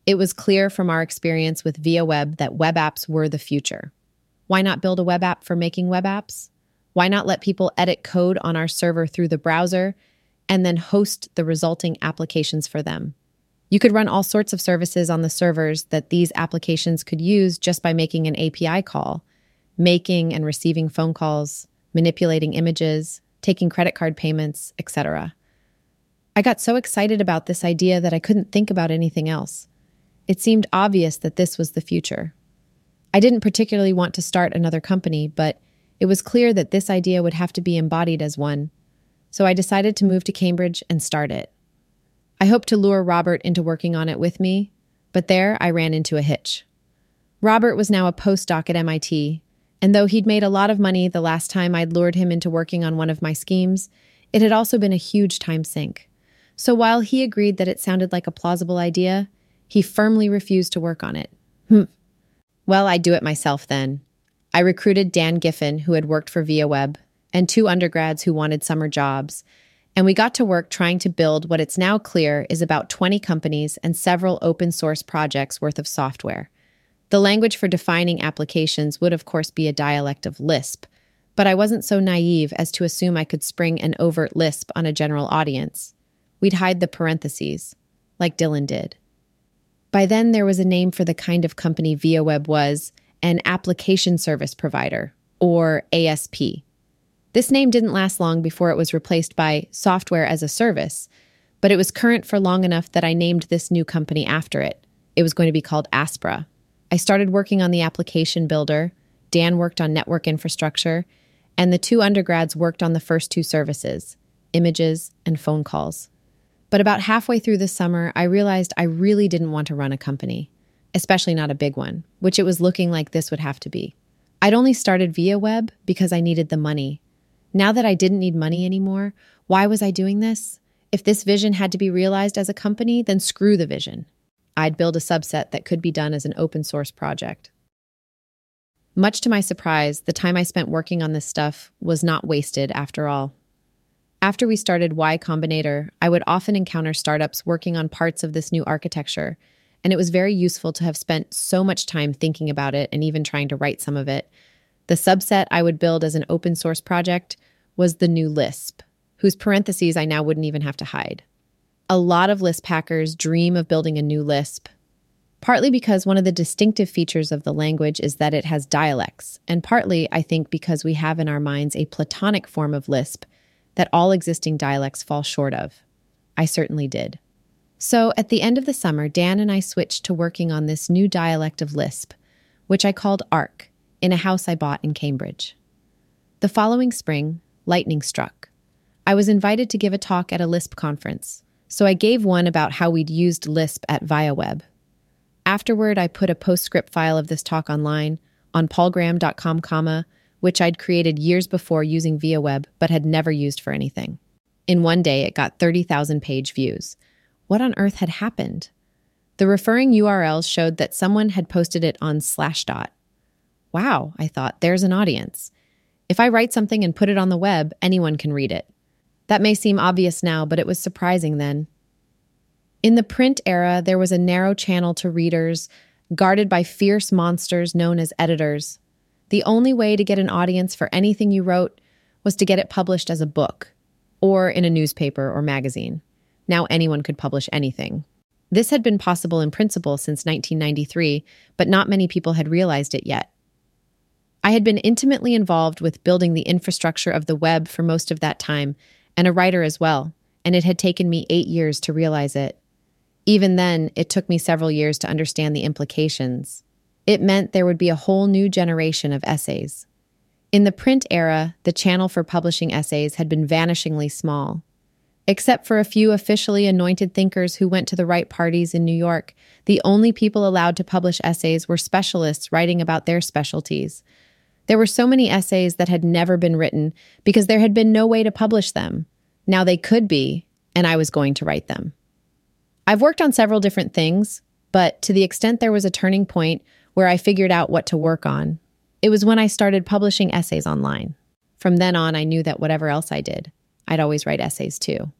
It was clear from our experience with Viaweb that web apps were the future. Why not build a web app for making web apps? Why not let people edit code on our server through the browser and then host the resulting applications for them? You could run all sorts of services on the servers that these applications could use just by making an API call, making and receiving phone calls, manipulating images, taking credit card payments, etc. I got so excited about this idea that I couldn't think about anything else. It seemed obvious that this was the future. I didn't particularly want to start another company, but it was clear that this idea would have to be embodied as one. So I decided to move to Cambridge and start it. I hoped to lure Robert into working on it with me, but there I ran into a hitch. Robert was now a postdoc at MIT, and though he'd made a lot of money the last time I'd lured him into working on one of my schemes, it had also been a huge time sink. So while he agreed that it sounded like a plausible idea, he firmly refused to work on it. Hmm. Well, I'd do it myself then. I recruited Dan Giffin, who had worked for Viaweb, and two undergrads who wanted summer jobs, and we got to work trying to build what it's now clear is about 20 companies and several open source projects worth of software. The language for defining applications would, of course, be a dialect of Lisp, but I wasn't so naive as to assume I could spring an overt Lisp on a general audience. We'd hide the parentheses, like Dylan did. By then, there was a name for the kind of company Viaweb was an application service provider, or ASP. This name didn't last long before it was replaced by software as a service, but it was current for long enough that I named this new company after it. It was going to be called Aspra. I started working on the application builder, Dan worked on network infrastructure, and the two undergrads worked on the first two services images and phone calls. But about halfway through the summer, I realized I really didn't want to run a company, especially not a big one, which it was looking like this would have to be. I'd only started Viaweb because I needed the money. Now that I didn't need money anymore, why was I doing this? If this vision had to be realized as a company, then screw the vision. I'd build a subset that could be done as an open source project. Much to my surprise, the time I spent working on this stuff was not wasted after all. After we started Y Combinator, I would often encounter startups working on parts of this new architecture, and it was very useful to have spent so much time thinking about it and even trying to write some of it. The subset I would build as an open source project was the new Lisp, whose parentheses I now wouldn't even have to hide. A lot of Lisp hackers dream of building a new Lisp, partly because one of the distinctive features of the language is that it has dialects, and partly, I think, because we have in our minds a Platonic form of Lisp that all existing dialects fall short of. I certainly did. So, at the end of the summer, Dan and I switched to working on this new dialect of Lisp, which I called Arc, in a house I bought in Cambridge. The following spring, lightning struck. I was invited to give a talk at a Lisp conference, so I gave one about how we'd used Lisp at Viaweb. Afterward, I put a postscript file of this talk online on paulgraham.com, comma, which I'd created years before using Viaweb but had never used for anything. In one day, it got 30,000 page views. What on earth had happened? The referring URLs showed that someone had posted it on Slashdot. Wow, I thought, there's an audience. If I write something and put it on the web, anyone can read it. That may seem obvious now, but it was surprising then. In the print era, there was a narrow channel to readers, guarded by fierce monsters known as editors. The only way to get an audience for anything you wrote was to get it published as a book, or in a newspaper or magazine. Now anyone could publish anything. This had been possible in principle since 1993, but not many people had realized it yet. I had been intimately involved with building the infrastructure of the web for most of that time, and a writer as well, and it had taken me eight years to realize it. Even then, it took me several years to understand the implications. It meant there would be a whole new generation of essays. In the print era, the channel for publishing essays had been vanishingly small. Except for a few officially anointed thinkers who went to the right parties in New York, the only people allowed to publish essays were specialists writing about their specialties. There were so many essays that had never been written because there had been no way to publish them. Now they could be, and I was going to write them. I've worked on several different things, but to the extent there was a turning point where I figured out what to work on, it was when I started publishing essays online. From then on, I knew that whatever else I did, I'd always write essays too.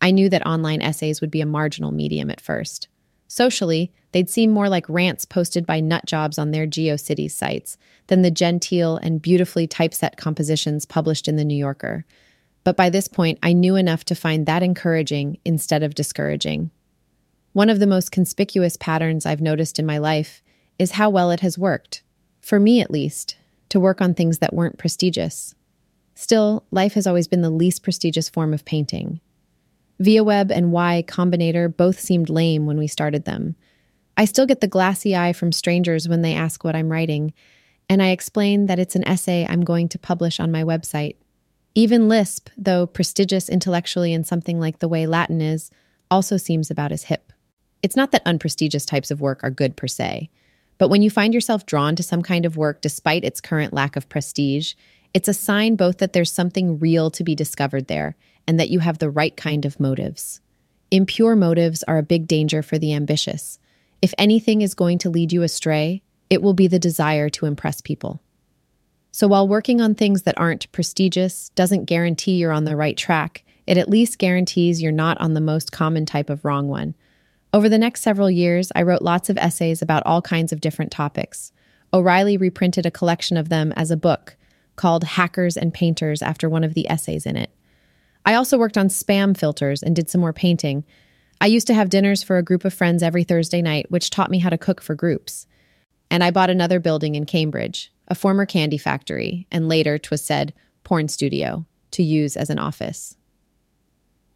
I knew that online essays would be a marginal medium at first. Socially, they'd seem more like rants posted by nut jobs on their GeoCities sites than the genteel and beautifully typeset compositions published in The New Yorker. But by this point, I knew enough to find that encouraging instead of discouraging. One of the most conspicuous patterns I've noticed in my life is how well it has worked, for me at least, to work on things that weren't prestigious. Still, life has always been the least prestigious form of painting. Viaweb and Y Combinator both seemed lame when we started them. I still get the glassy eye from strangers when they ask what I'm writing, and I explain that it's an essay I'm going to publish on my website. Even Lisp, though prestigious intellectually in something like the way Latin is, also seems about as hip. It's not that unprestigious types of work are good per se, but when you find yourself drawn to some kind of work despite its current lack of prestige, it's a sign both that there's something real to be discovered there and that you have the right kind of motives. Impure motives are a big danger for the ambitious. If anything is going to lead you astray, it will be the desire to impress people. So while working on things that aren't prestigious doesn't guarantee you're on the right track, it at least guarantees you're not on the most common type of wrong one over the next several years, I wrote lots of essays about all kinds of different topics. O'Reilly reprinted a collection of them as a book called Hackers and Painters after one of the essays in it. I also worked on spam filters and did some more painting. I used to have dinners for a group of friends every Thursday night, which taught me how to cook for groups. And I bought another building in Cambridge, a former candy factory, and later, twas said, porn studio, to use as an office.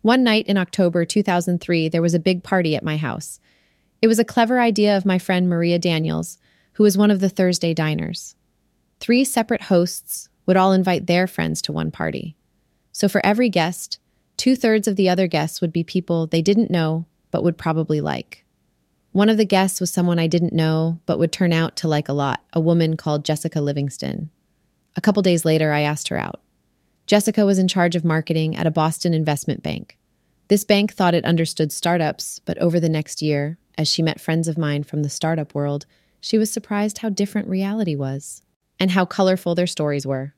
One night in October 2003, there was a big party at my house. It was a clever idea of my friend Maria Daniels, who was one of the Thursday diners. Three separate hosts would all invite their friends to one party. So for every guest, two thirds of the other guests would be people they didn't know but would probably like. One of the guests was someone I didn't know, but would turn out to like a lot a woman called Jessica Livingston. A couple days later, I asked her out. Jessica was in charge of marketing at a Boston investment bank. This bank thought it understood startups, but over the next year, as she met friends of mine from the startup world, she was surprised how different reality was and how colorful their stories were.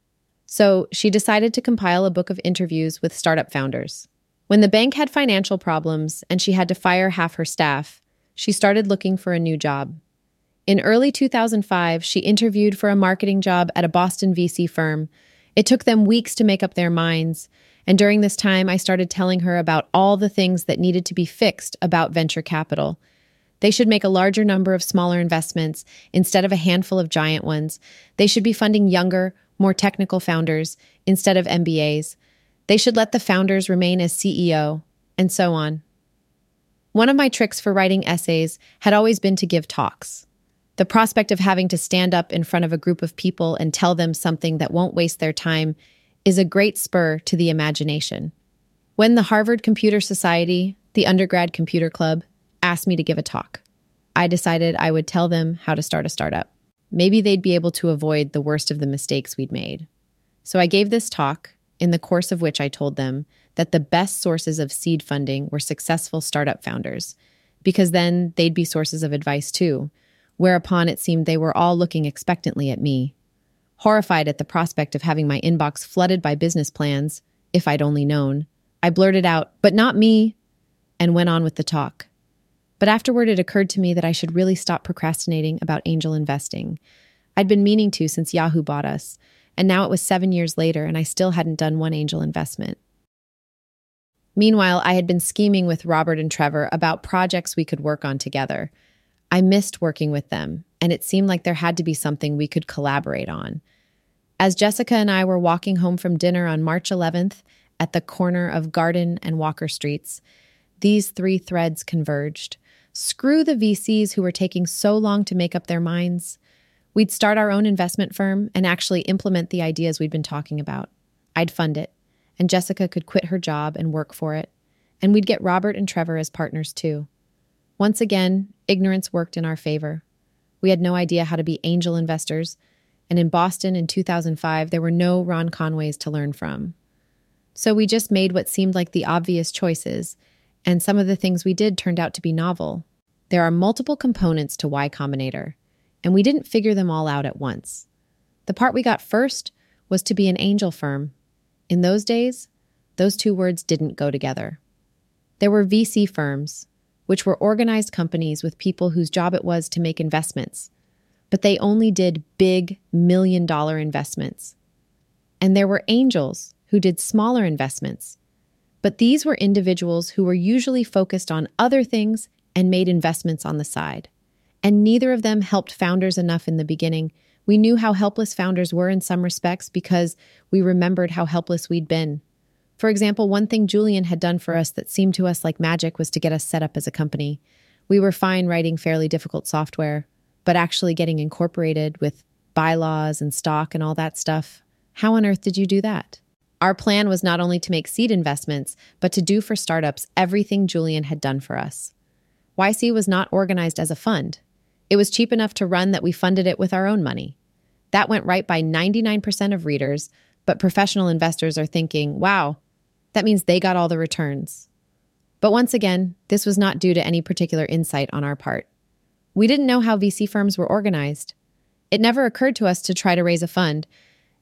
So she decided to compile a book of interviews with startup founders. When the bank had financial problems and she had to fire half her staff, she started looking for a new job. In early 2005, she interviewed for a marketing job at a Boston VC firm. It took them weeks to make up their minds, and during this time, I started telling her about all the things that needed to be fixed about venture capital. They should make a larger number of smaller investments instead of a handful of giant ones. They should be funding younger, more technical founders instead of MBAs. They should let the founders remain as CEO, and so on. One of my tricks for writing essays had always been to give talks. The prospect of having to stand up in front of a group of people and tell them something that won't waste their time is a great spur to the imagination. When the Harvard Computer Society, the undergrad computer club, asked me to give a talk, I decided I would tell them how to start a startup. Maybe they'd be able to avoid the worst of the mistakes we'd made. So I gave this talk, in the course of which I told them that the best sources of seed funding were successful startup founders, because then they'd be sources of advice too, whereupon it seemed they were all looking expectantly at me. Horrified at the prospect of having my inbox flooded by business plans, if I'd only known, I blurted out, But not me, and went on with the talk. But afterward, it occurred to me that I should really stop procrastinating about angel investing. I'd been meaning to since Yahoo bought us, and now it was seven years later, and I still hadn't done one angel investment. Meanwhile, I had been scheming with Robert and Trevor about projects we could work on together. I missed working with them, and it seemed like there had to be something we could collaborate on. As Jessica and I were walking home from dinner on March 11th at the corner of Garden and Walker Streets, these three threads converged. Screw the VCs who were taking so long to make up their minds. We'd start our own investment firm and actually implement the ideas we'd been talking about. I'd fund it, and Jessica could quit her job and work for it. And we'd get Robert and Trevor as partners too. Once again, ignorance worked in our favor. We had no idea how to be angel investors, and in Boston in 2005, there were no Ron Conways to learn from. So we just made what seemed like the obvious choices and some of the things we did turned out to be novel. There are multiple components to Y Combinator, and we didn't figure them all out at once. The part we got first was to be an angel firm. In those days, those two words didn't go together. There were VC firms, which were organized companies with people whose job it was to make investments, but they only did big million dollar investments. And there were angels who did smaller investments but these were individuals who were usually focused on other things and made investments on the side. And neither of them helped founders enough in the beginning. We knew how helpless founders were in some respects because we remembered how helpless we'd been. For example, one thing Julian had done for us that seemed to us like magic was to get us set up as a company. We were fine writing fairly difficult software, but actually getting incorporated with bylaws and stock and all that stuff. How on earth did you do that? Our plan was not only to make seed investments, but to do for startups everything Julian had done for us. YC was not organized as a fund. It was cheap enough to run that we funded it with our own money. That went right by 99% of readers, but professional investors are thinking, wow, that means they got all the returns. But once again, this was not due to any particular insight on our part. We didn't know how VC firms were organized. It never occurred to us to try to raise a fund,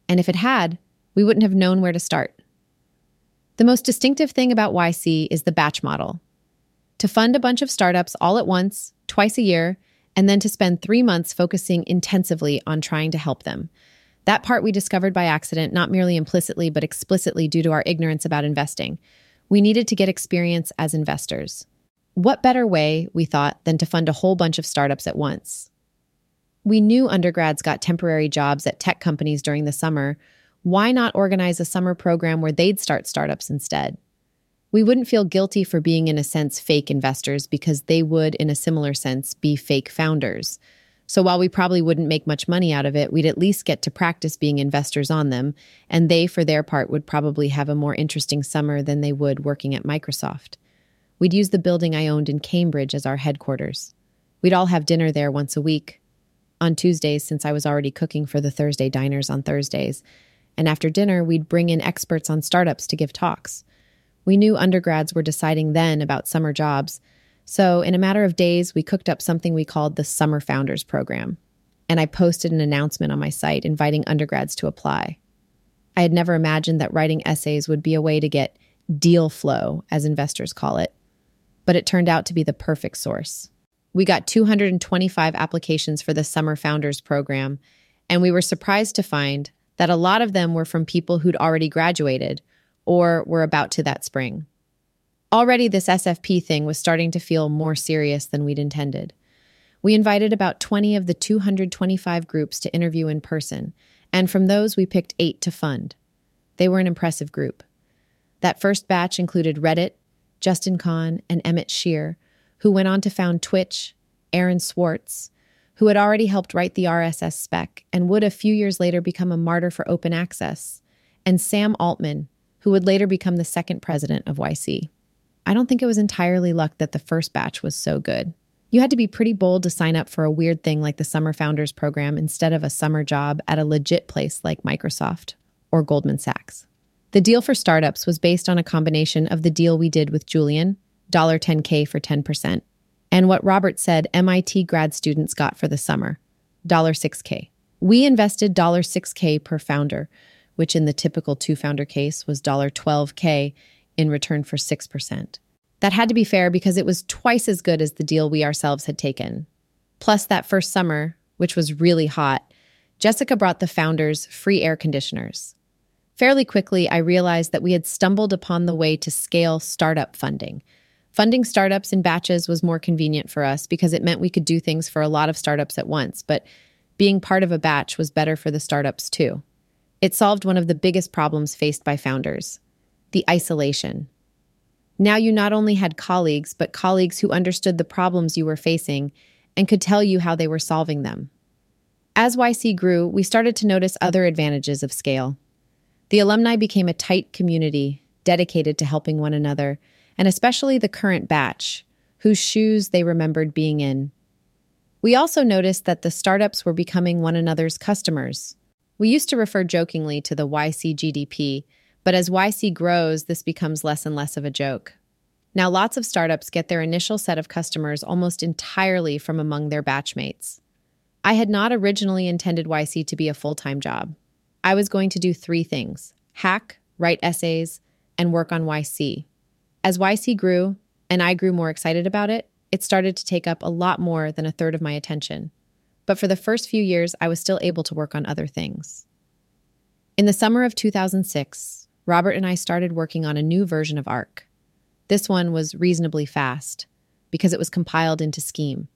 and if it had, we wouldn't have known where to start. The most distinctive thing about YC is the batch model to fund a bunch of startups all at once, twice a year, and then to spend three months focusing intensively on trying to help them. That part we discovered by accident, not merely implicitly, but explicitly due to our ignorance about investing. We needed to get experience as investors. What better way, we thought, than to fund a whole bunch of startups at once? We knew undergrads got temporary jobs at tech companies during the summer, why not organize a summer program where they'd start startups instead? We wouldn't feel guilty for being, in a sense, fake investors because they would, in a similar sense, be fake founders. So while we probably wouldn't make much money out of it, we'd at least get to practice being investors on them, and they, for their part, would probably have a more interesting summer than they would working at Microsoft. We'd use the building I owned in Cambridge as our headquarters. We'd all have dinner there once a week. On Tuesdays, since I was already cooking for the Thursday diners on Thursdays. And after dinner, we'd bring in experts on startups to give talks. We knew undergrads were deciding then about summer jobs, so in a matter of days, we cooked up something we called the Summer Founders Program. And I posted an announcement on my site inviting undergrads to apply. I had never imagined that writing essays would be a way to get deal flow, as investors call it, but it turned out to be the perfect source. We got 225 applications for the Summer Founders Program, and we were surprised to find that a lot of them were from people who'd already graduated or were about to that spring. Already, this SFP thing was starting to feel more serious than we'd intended. We invited about 20 of the 225 groups to interview in person, and from those, we picked eight to fund. They were an impressive group. That first batch included Reddit, Justin Kan, and Emmett Shear, who went on to found Twitch, Aaron Swartz, who had already helped write the RSS spec and would a few years later become a martyr for open access, and Sam Altman, who would later become the second president of YC. I don't think it was entirely luck that the first batch was so good. You had to be pretty bold to sign up for a weird thing like the Summer Founders Program instead of a summer job at a legit place like Microsoft or Goldman Sachs. The deal for startups was based on a combination of the deal we did with Julian, $10K for 10%, and what Robert said MIT grad students got for the summer, $6K. We invested $6K per founder, which in the typical two founder case was $12K in return for 6%. That had to be fair because it was twice as good as the deal we ourselves had taken. Plus, that first summer, which was really hot, Jessica brought the founders free air conditioners. Fairly quickly, I realized that we had stumbled upon the way to scale startup funding. Funding startups in batches was more convenient for us because it meant we could do things for a lot of startups at once, but being part of a batch was better for the startups too. It solved one of the biggest problems faced by founders the isolation. Now you not only had colleagues, but colleagues who understood the problems you were facing and could tell you how they were solving them. As YC grew, we started to notice other advantages of scale. The alumni became a tight community dedicated to helping one another, and especially the current batch, whose shoes they remembered being in. We also noticed that the startups were becoming one another's customers. We used to refer jokingly to the YC GDP but as YC grows, this becomes less and less of a joke. Now, lots of startups get their initial set of customers almost entirely from among their batchmates. I had not originally intended YC to be a full time job. I was going to do three things hack, write essays, and work on YC. As YC grew, and I grew more excited about it, it started to take up a lot more than a third of my attention. But for the first few years, I was still able to work on other things. In the summer of 2006, Robert and I started working on a new version of Arc. This one was reasonably fast because it was compiled into Scheme.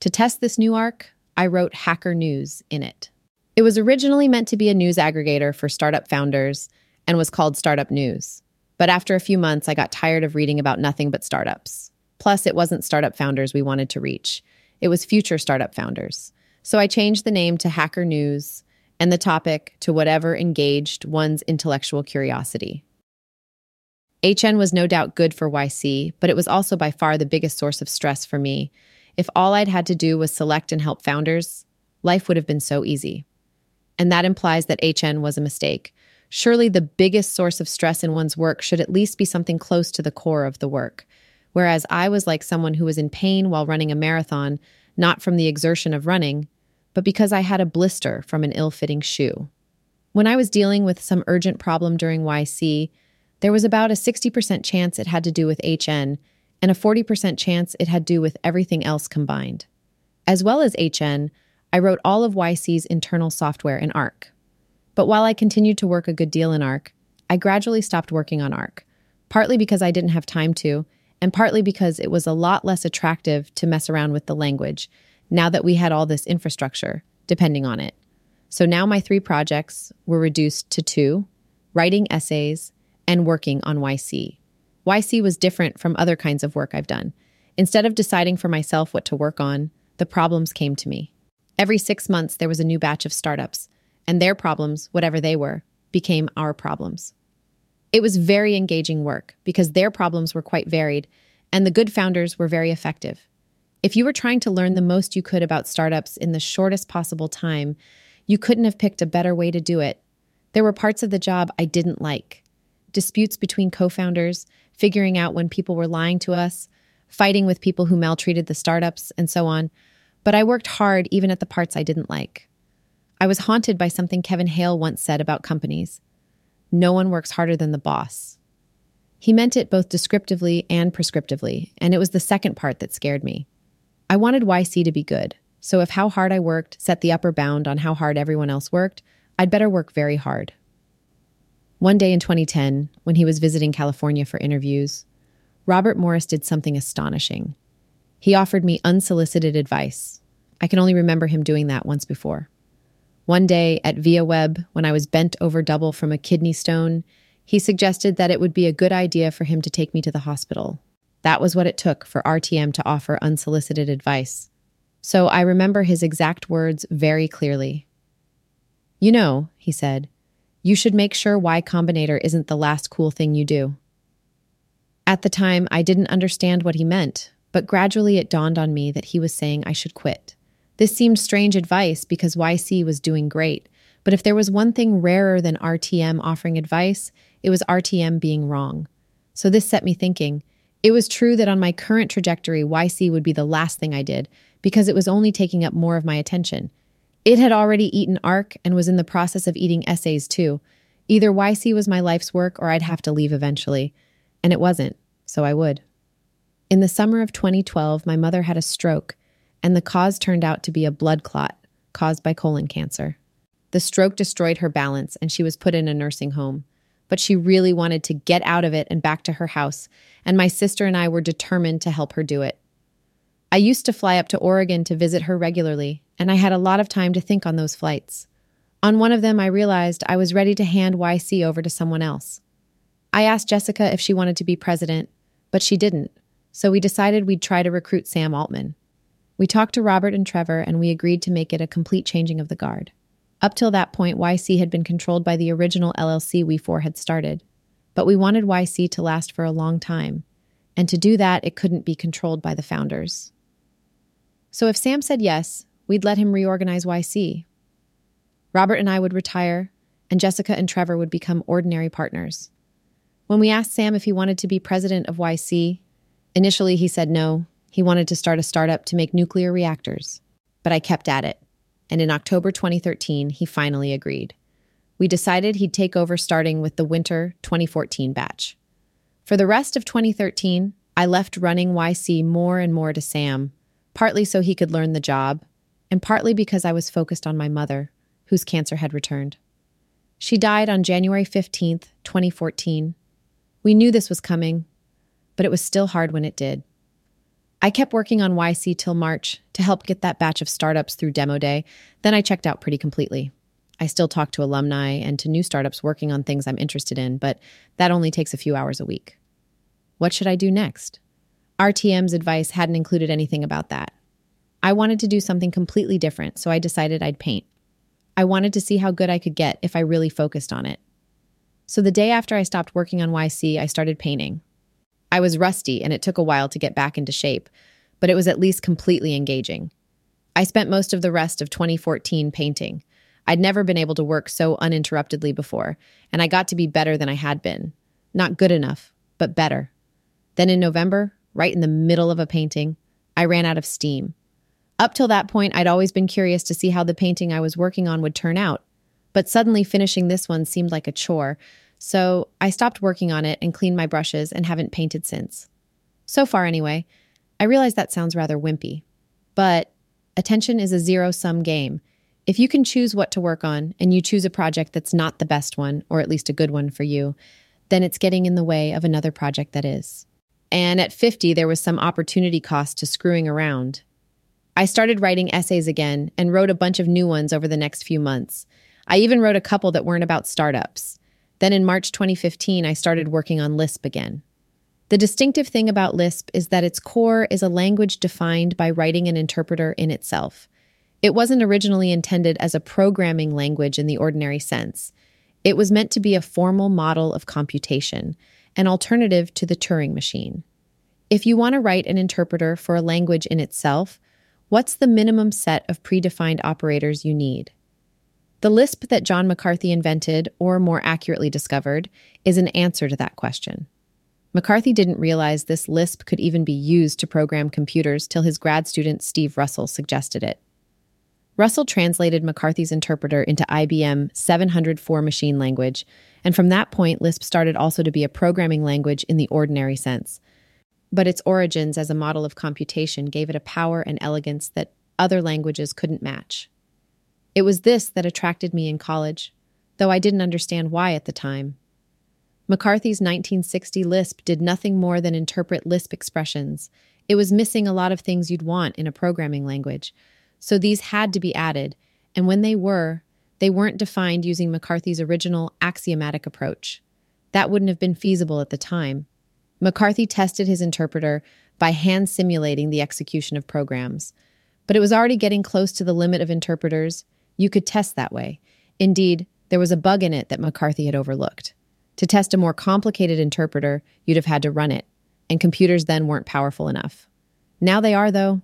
To test this new Arc, I wrote Hacker News in it. It was originally meant to be a news aggregator for startup founders and was called Startup News. But after a few months, I got tired of reading about nothing but startups. Plus, it wasn't startup founders we wanted to reach, it was future startup founders. So I changed the name to Hacker News and the topic to whatever engaged one's intellectual curiosity. HN was no doubt good for YC, but it was also by far the biggest source of stress for me. If all I'd had to do was select and help founders, life would have been so easy. And that implies that HN was a mistake. Surely the biggest source of stress in one's work should at least be something close to the core of the work. Whereas I was like someone who was in pain while running a marathon, not from the exertion of running, but because I had a blister from an ill fitting shoe. When I was dealing with some urgent problem during YC, there was about a 60% chance it had to do with HN and a 40% chance it had to do with everything else combined. As well as HN, I wrote all of YC's internal software in Arc. But while I continued to work a good deal in Arc, I gradually stopped working on Arc, partly because I didn't have time to, and partly because it was a lot less attractive to mess around with the language now that we had all this infrastructure depending on it. So now my three projects were reduced to two writing essays and working on YC. YC was different from other kinds of work I've done. Instead of deciding for myself what to work on, the problems came to me. Every six months, there was a new batch of startups, and their problems, whatever they were, became our problems. It was very engaging work because their problems were quite varied, and the good founders were very effective. If you were trying to learn the most you could about startups in the shortest possible time, you couldn't have picked a better way to do it. There were parts of the job I didn't like disputes between co founders, figuring out when people were lying to us, fighting with people who maltreated the startups, and so on. But I worked hard even at the parts I didn't like. I was haunted by something Kevin Hale once said about companies no one works harder than the boss. He meant it both descriptively and prescriptively, and it was the second part that scared me. I wanted YC to be good, so if how hard I worked set the upper bound on how hard everyone else worked, I'd better work very hard. One day in 2010, when he was visiting California for interviews, Robert Morris did something astonishing. He offered me unsolicited advice. I can only remember him doing that once before. One day at Viaweb, when I was bent over double from a kidney stone, he suggested that it would be a good idea for him to take me to the hospital. That was what it took for RTM to offer unsolicited advice. So I remember his exact words very clearly. You know, he said, you should make sure Y Combinator isn't the last cool thing you do. At the time, I didn't understand what he meant, but gradually it dawned on me that he was saying I should quit. This seemed strange advice because YC was doing great, but if there was one thing rarer than RTM offering advice, it was RTM being wrong. So this set me thinking. It was true that on my current trajectory, YC would be the last thing I did because it was only taking up more of my attention. It had already eaten Arc and was in the process of eating essays too. Either YC was my life's work or I'd have to leave eventually. And it wasn't, so I would. In the summer of 2012, my mother had a stroke, and the cause turned out to be a blood clot caused by colon cancer. The stroke destroyed her balance, and she was put in a nursing home. But she really wanted to get out of it and back to her house, and my sister and I were determined to help her do it. I used to fly up to Oregon to visit her regularly, and I had a lot of time to think on those flights. On one of them, I realized I was ready to hand YC over to someone else. I asked Jessica if she wanted to be president, but she didn't, so we decided we'd try to recruit Sam Altman. We talked to Robert and Trevor, and we agreed to make it a complete changing of the guard. Up till that point, YC had been controlled by the original LLC we four had started, but we wanted YC to last for a long time, and to do that, it couldn't be controlled by the founders. So if Sam said yes, we'd let him reorganize YC. Robert and I would retire, and Jessica and Trevor would become ordinary partners. When we asked Sam if he wanted to be president of YC, initially he said no. He wanted to start a startup to make nuclear reactors. But I kept at it, and in October 2013, he finally agreed. We decided he'd take over starting with the winter 2014 batch. For the rest of 2013, I left running YC more and more to Sam, partly so he could learn the job, and partly because I was focused on my mother, whose cancer had returned. She died on January 15th, 2014. We knew this was coming, but it was still hard when it did. I kept working on YC till March to help get that batch of startups through demo day, then I checked out pretty completely. I still talk to alumni and to new startups working on things I'm interested in, but that only takes a few hours a week. What should I do next? RTM's advice hadn't included anything about that. I wanted to do something completely different, so I decided I'd paint. I wanted to see how good I could get if I really focused on it. So the day after I stopped working on YC, I started painting. I was rusty and it took a while to get back into shape, but it was at least completely engaging. I spent most of the rest of 2014 painting. I'd never been able to work so uninterruptedly before, and I got to be better than I had been. Not good enough, but better. Then in November, right in the middle of a painting, I ran out of steam. Up till that point, I'd always been curious to see how the painting I was working on would turn out, but suddenly finishing this one seemed like a chore, so I stopped working on it and cleaned my brushes and haven't painted since. So far, anyway. I realize that sounds rather wimpy, but attention is a zero sum game. If you can choose what to work on and you choose a project that's not the best one, or at least a good one for you, then it's getting in the way of another project that is. And at 50, there was some opportunity cost to screwing around I started writing essays again and wrote a bunch of new ones over the next few months. I even wrote a couple that weren't about startups. Then in March 2015, I started working on Lisp again. The distinctive thing about Lisp is that its core is a language defined by writing an interpreter in itself. It wasn't originally intended as a programming language in the ordinary sense. It was meant to be a formal model of computation, an alternative to the Turing machine. If you want to write an interpreter for a language in itself, what's the minimum set of predefined operators you need? The Lisp that John McCarthy invented, or more accurately discovered, is an answer to that question. McCarthy didn't realize this Lisp could even be used to program computers till his grad student Steve Russell suggested it. Russell translated McCarthy's interpreter into IBM 704 machine language, and from that point, Lisp started also to be a programming language in the ordinary sense. But its origins as a model of computation gave it a power and elegance that other languages couldn't match. It was this that attracted me in college, though I didn't understand why at the time. McCarthy's 1960 Lisp did nothing more than interpret Lisp expressions. It was missing a lot of things you'd want in a programming language. So these had to be added, and when they were, they weren't defined using McCarthy's original axiomatic approach. That wouldn't have been feasible at the time. McCarthy tested his interpreter by hand simulating the execution of programs. But it was already getting close to the limit of interpreters. You could test that way. Indeed, there was a bug in it that McCarthy had overlooked. To test a more complicated interpreter, you'd have had to run it, and computers then weren't powerful enough. Now they are, though.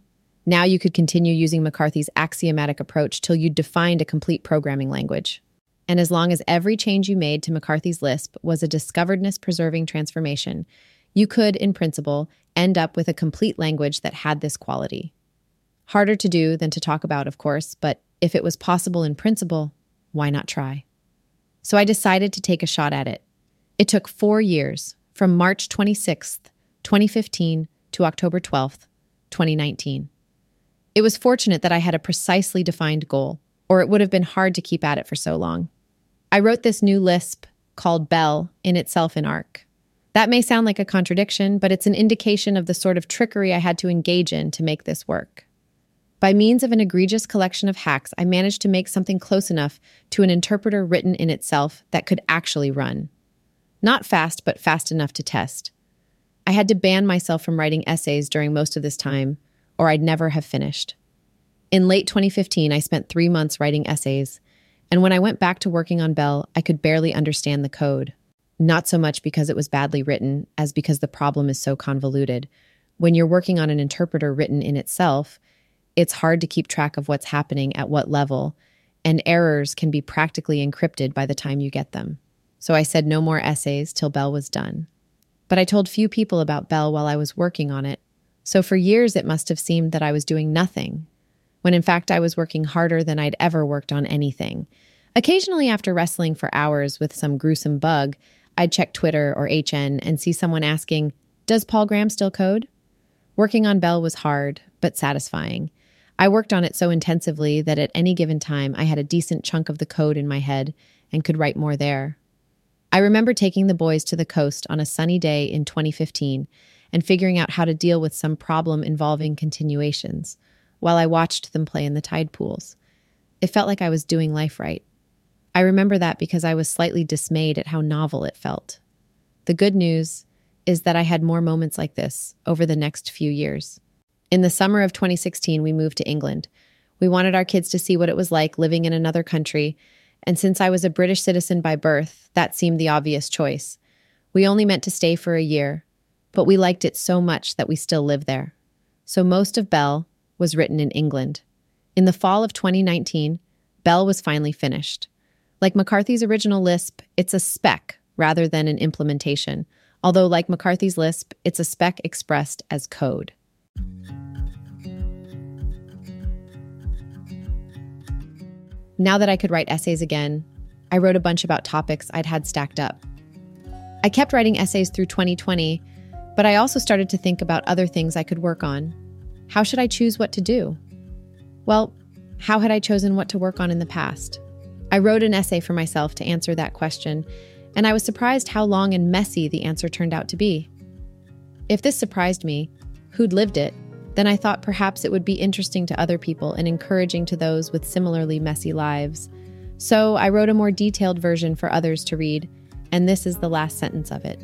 Now you could continue using McCarthy's axiomatic approach till you'd defined a complete programming language. And as long as every change you made to McCarthy's Lisp was a discoveredness preserving transformation, you could, in principle, end up with a complete language that had this quality. Harder to do than to talk about, of course, but if it was possible in principle, why not try? So I decided to take a shot at it. It took four years, from March 26th, 2015 to October 12th, 2019. It was fortunate that I had a precisely defined goal, or it would have been hard to keep at it for so long. I wrote this new Lisp called Bel in itself in Arc. That may sound like a contradiction, but it's an indication of the sort of trickery I had to engage in to make this work. By means of an egregious collection of hacks, I managed to make something close enough to an interpreter written in itself that could actually run. Not fast, but fast enough to test. I had to ban myself from writing essays during most of this time, or I'd never have finished. In late 2015, I spent three months writing essays, and when I went back to working on Bel, I could barely understand the code. Not so much because it was badly written, as because the problem is so convoluted. When you're working on an interpreter written in itself, it's hard to keep track of what's happening at what level, and errors can be practically encrypted by the time you get them so I said no more essays till Bel was done. But I told few people about Bel while I was working on it, so for years it must have seemed that I was doing nothing, when in fact I was working harder than I'd ever worked on anything. Occasionally, after wrestling for hours with some gruesome bug, I'd check Twitter or HN and see someone asking, Does Paul Graham still code? Working on Bel was hard, but satisfying. I worked on it so intensively that at any given time I had a decent chunk of the code in my head and could write more there. I remember taking the boys to the coast on a sunny day in 2015 and figuring out how to deal with some problem involving continuations while I watched them play in the tide pools. It felt like I was doing life right. I remember that because I was slightly dismayed at how novel it felt. The good news is that I had more moments like this over the next few years. In the summer of 2016, we moved to England. We wanted our kids to see what it was like living in another country and since I was a British citizen by birth, that seemed the obvious choice. We only meant to stay for a year, but we liked it so much that we still live there. So most of Bel was written in England. In the fall of 2019, Bel was finally finished. Like McCarthy's original Lisp, it's a spec rather than an implementation, although, like McCarthy's Lisp, it's a spec expressed as code. Now that I could write essays again, I wrote a bunch about topics I'd had stacked up. I kept writing essays through 2020, but I also started to think about other things I could work on. How should I choose what to do? Well, how had I chosen what to work on in the past? I wrote an essay for myself to answer that question, and I was surprised how long and messy the answer turned out to be. If this surprised me, who'd lived it then I thought perhaps it would be interesting to other people and encouraging to those with similarly messy lives. So I wrote a more detailed version for others to read, and this is the last sentence of it.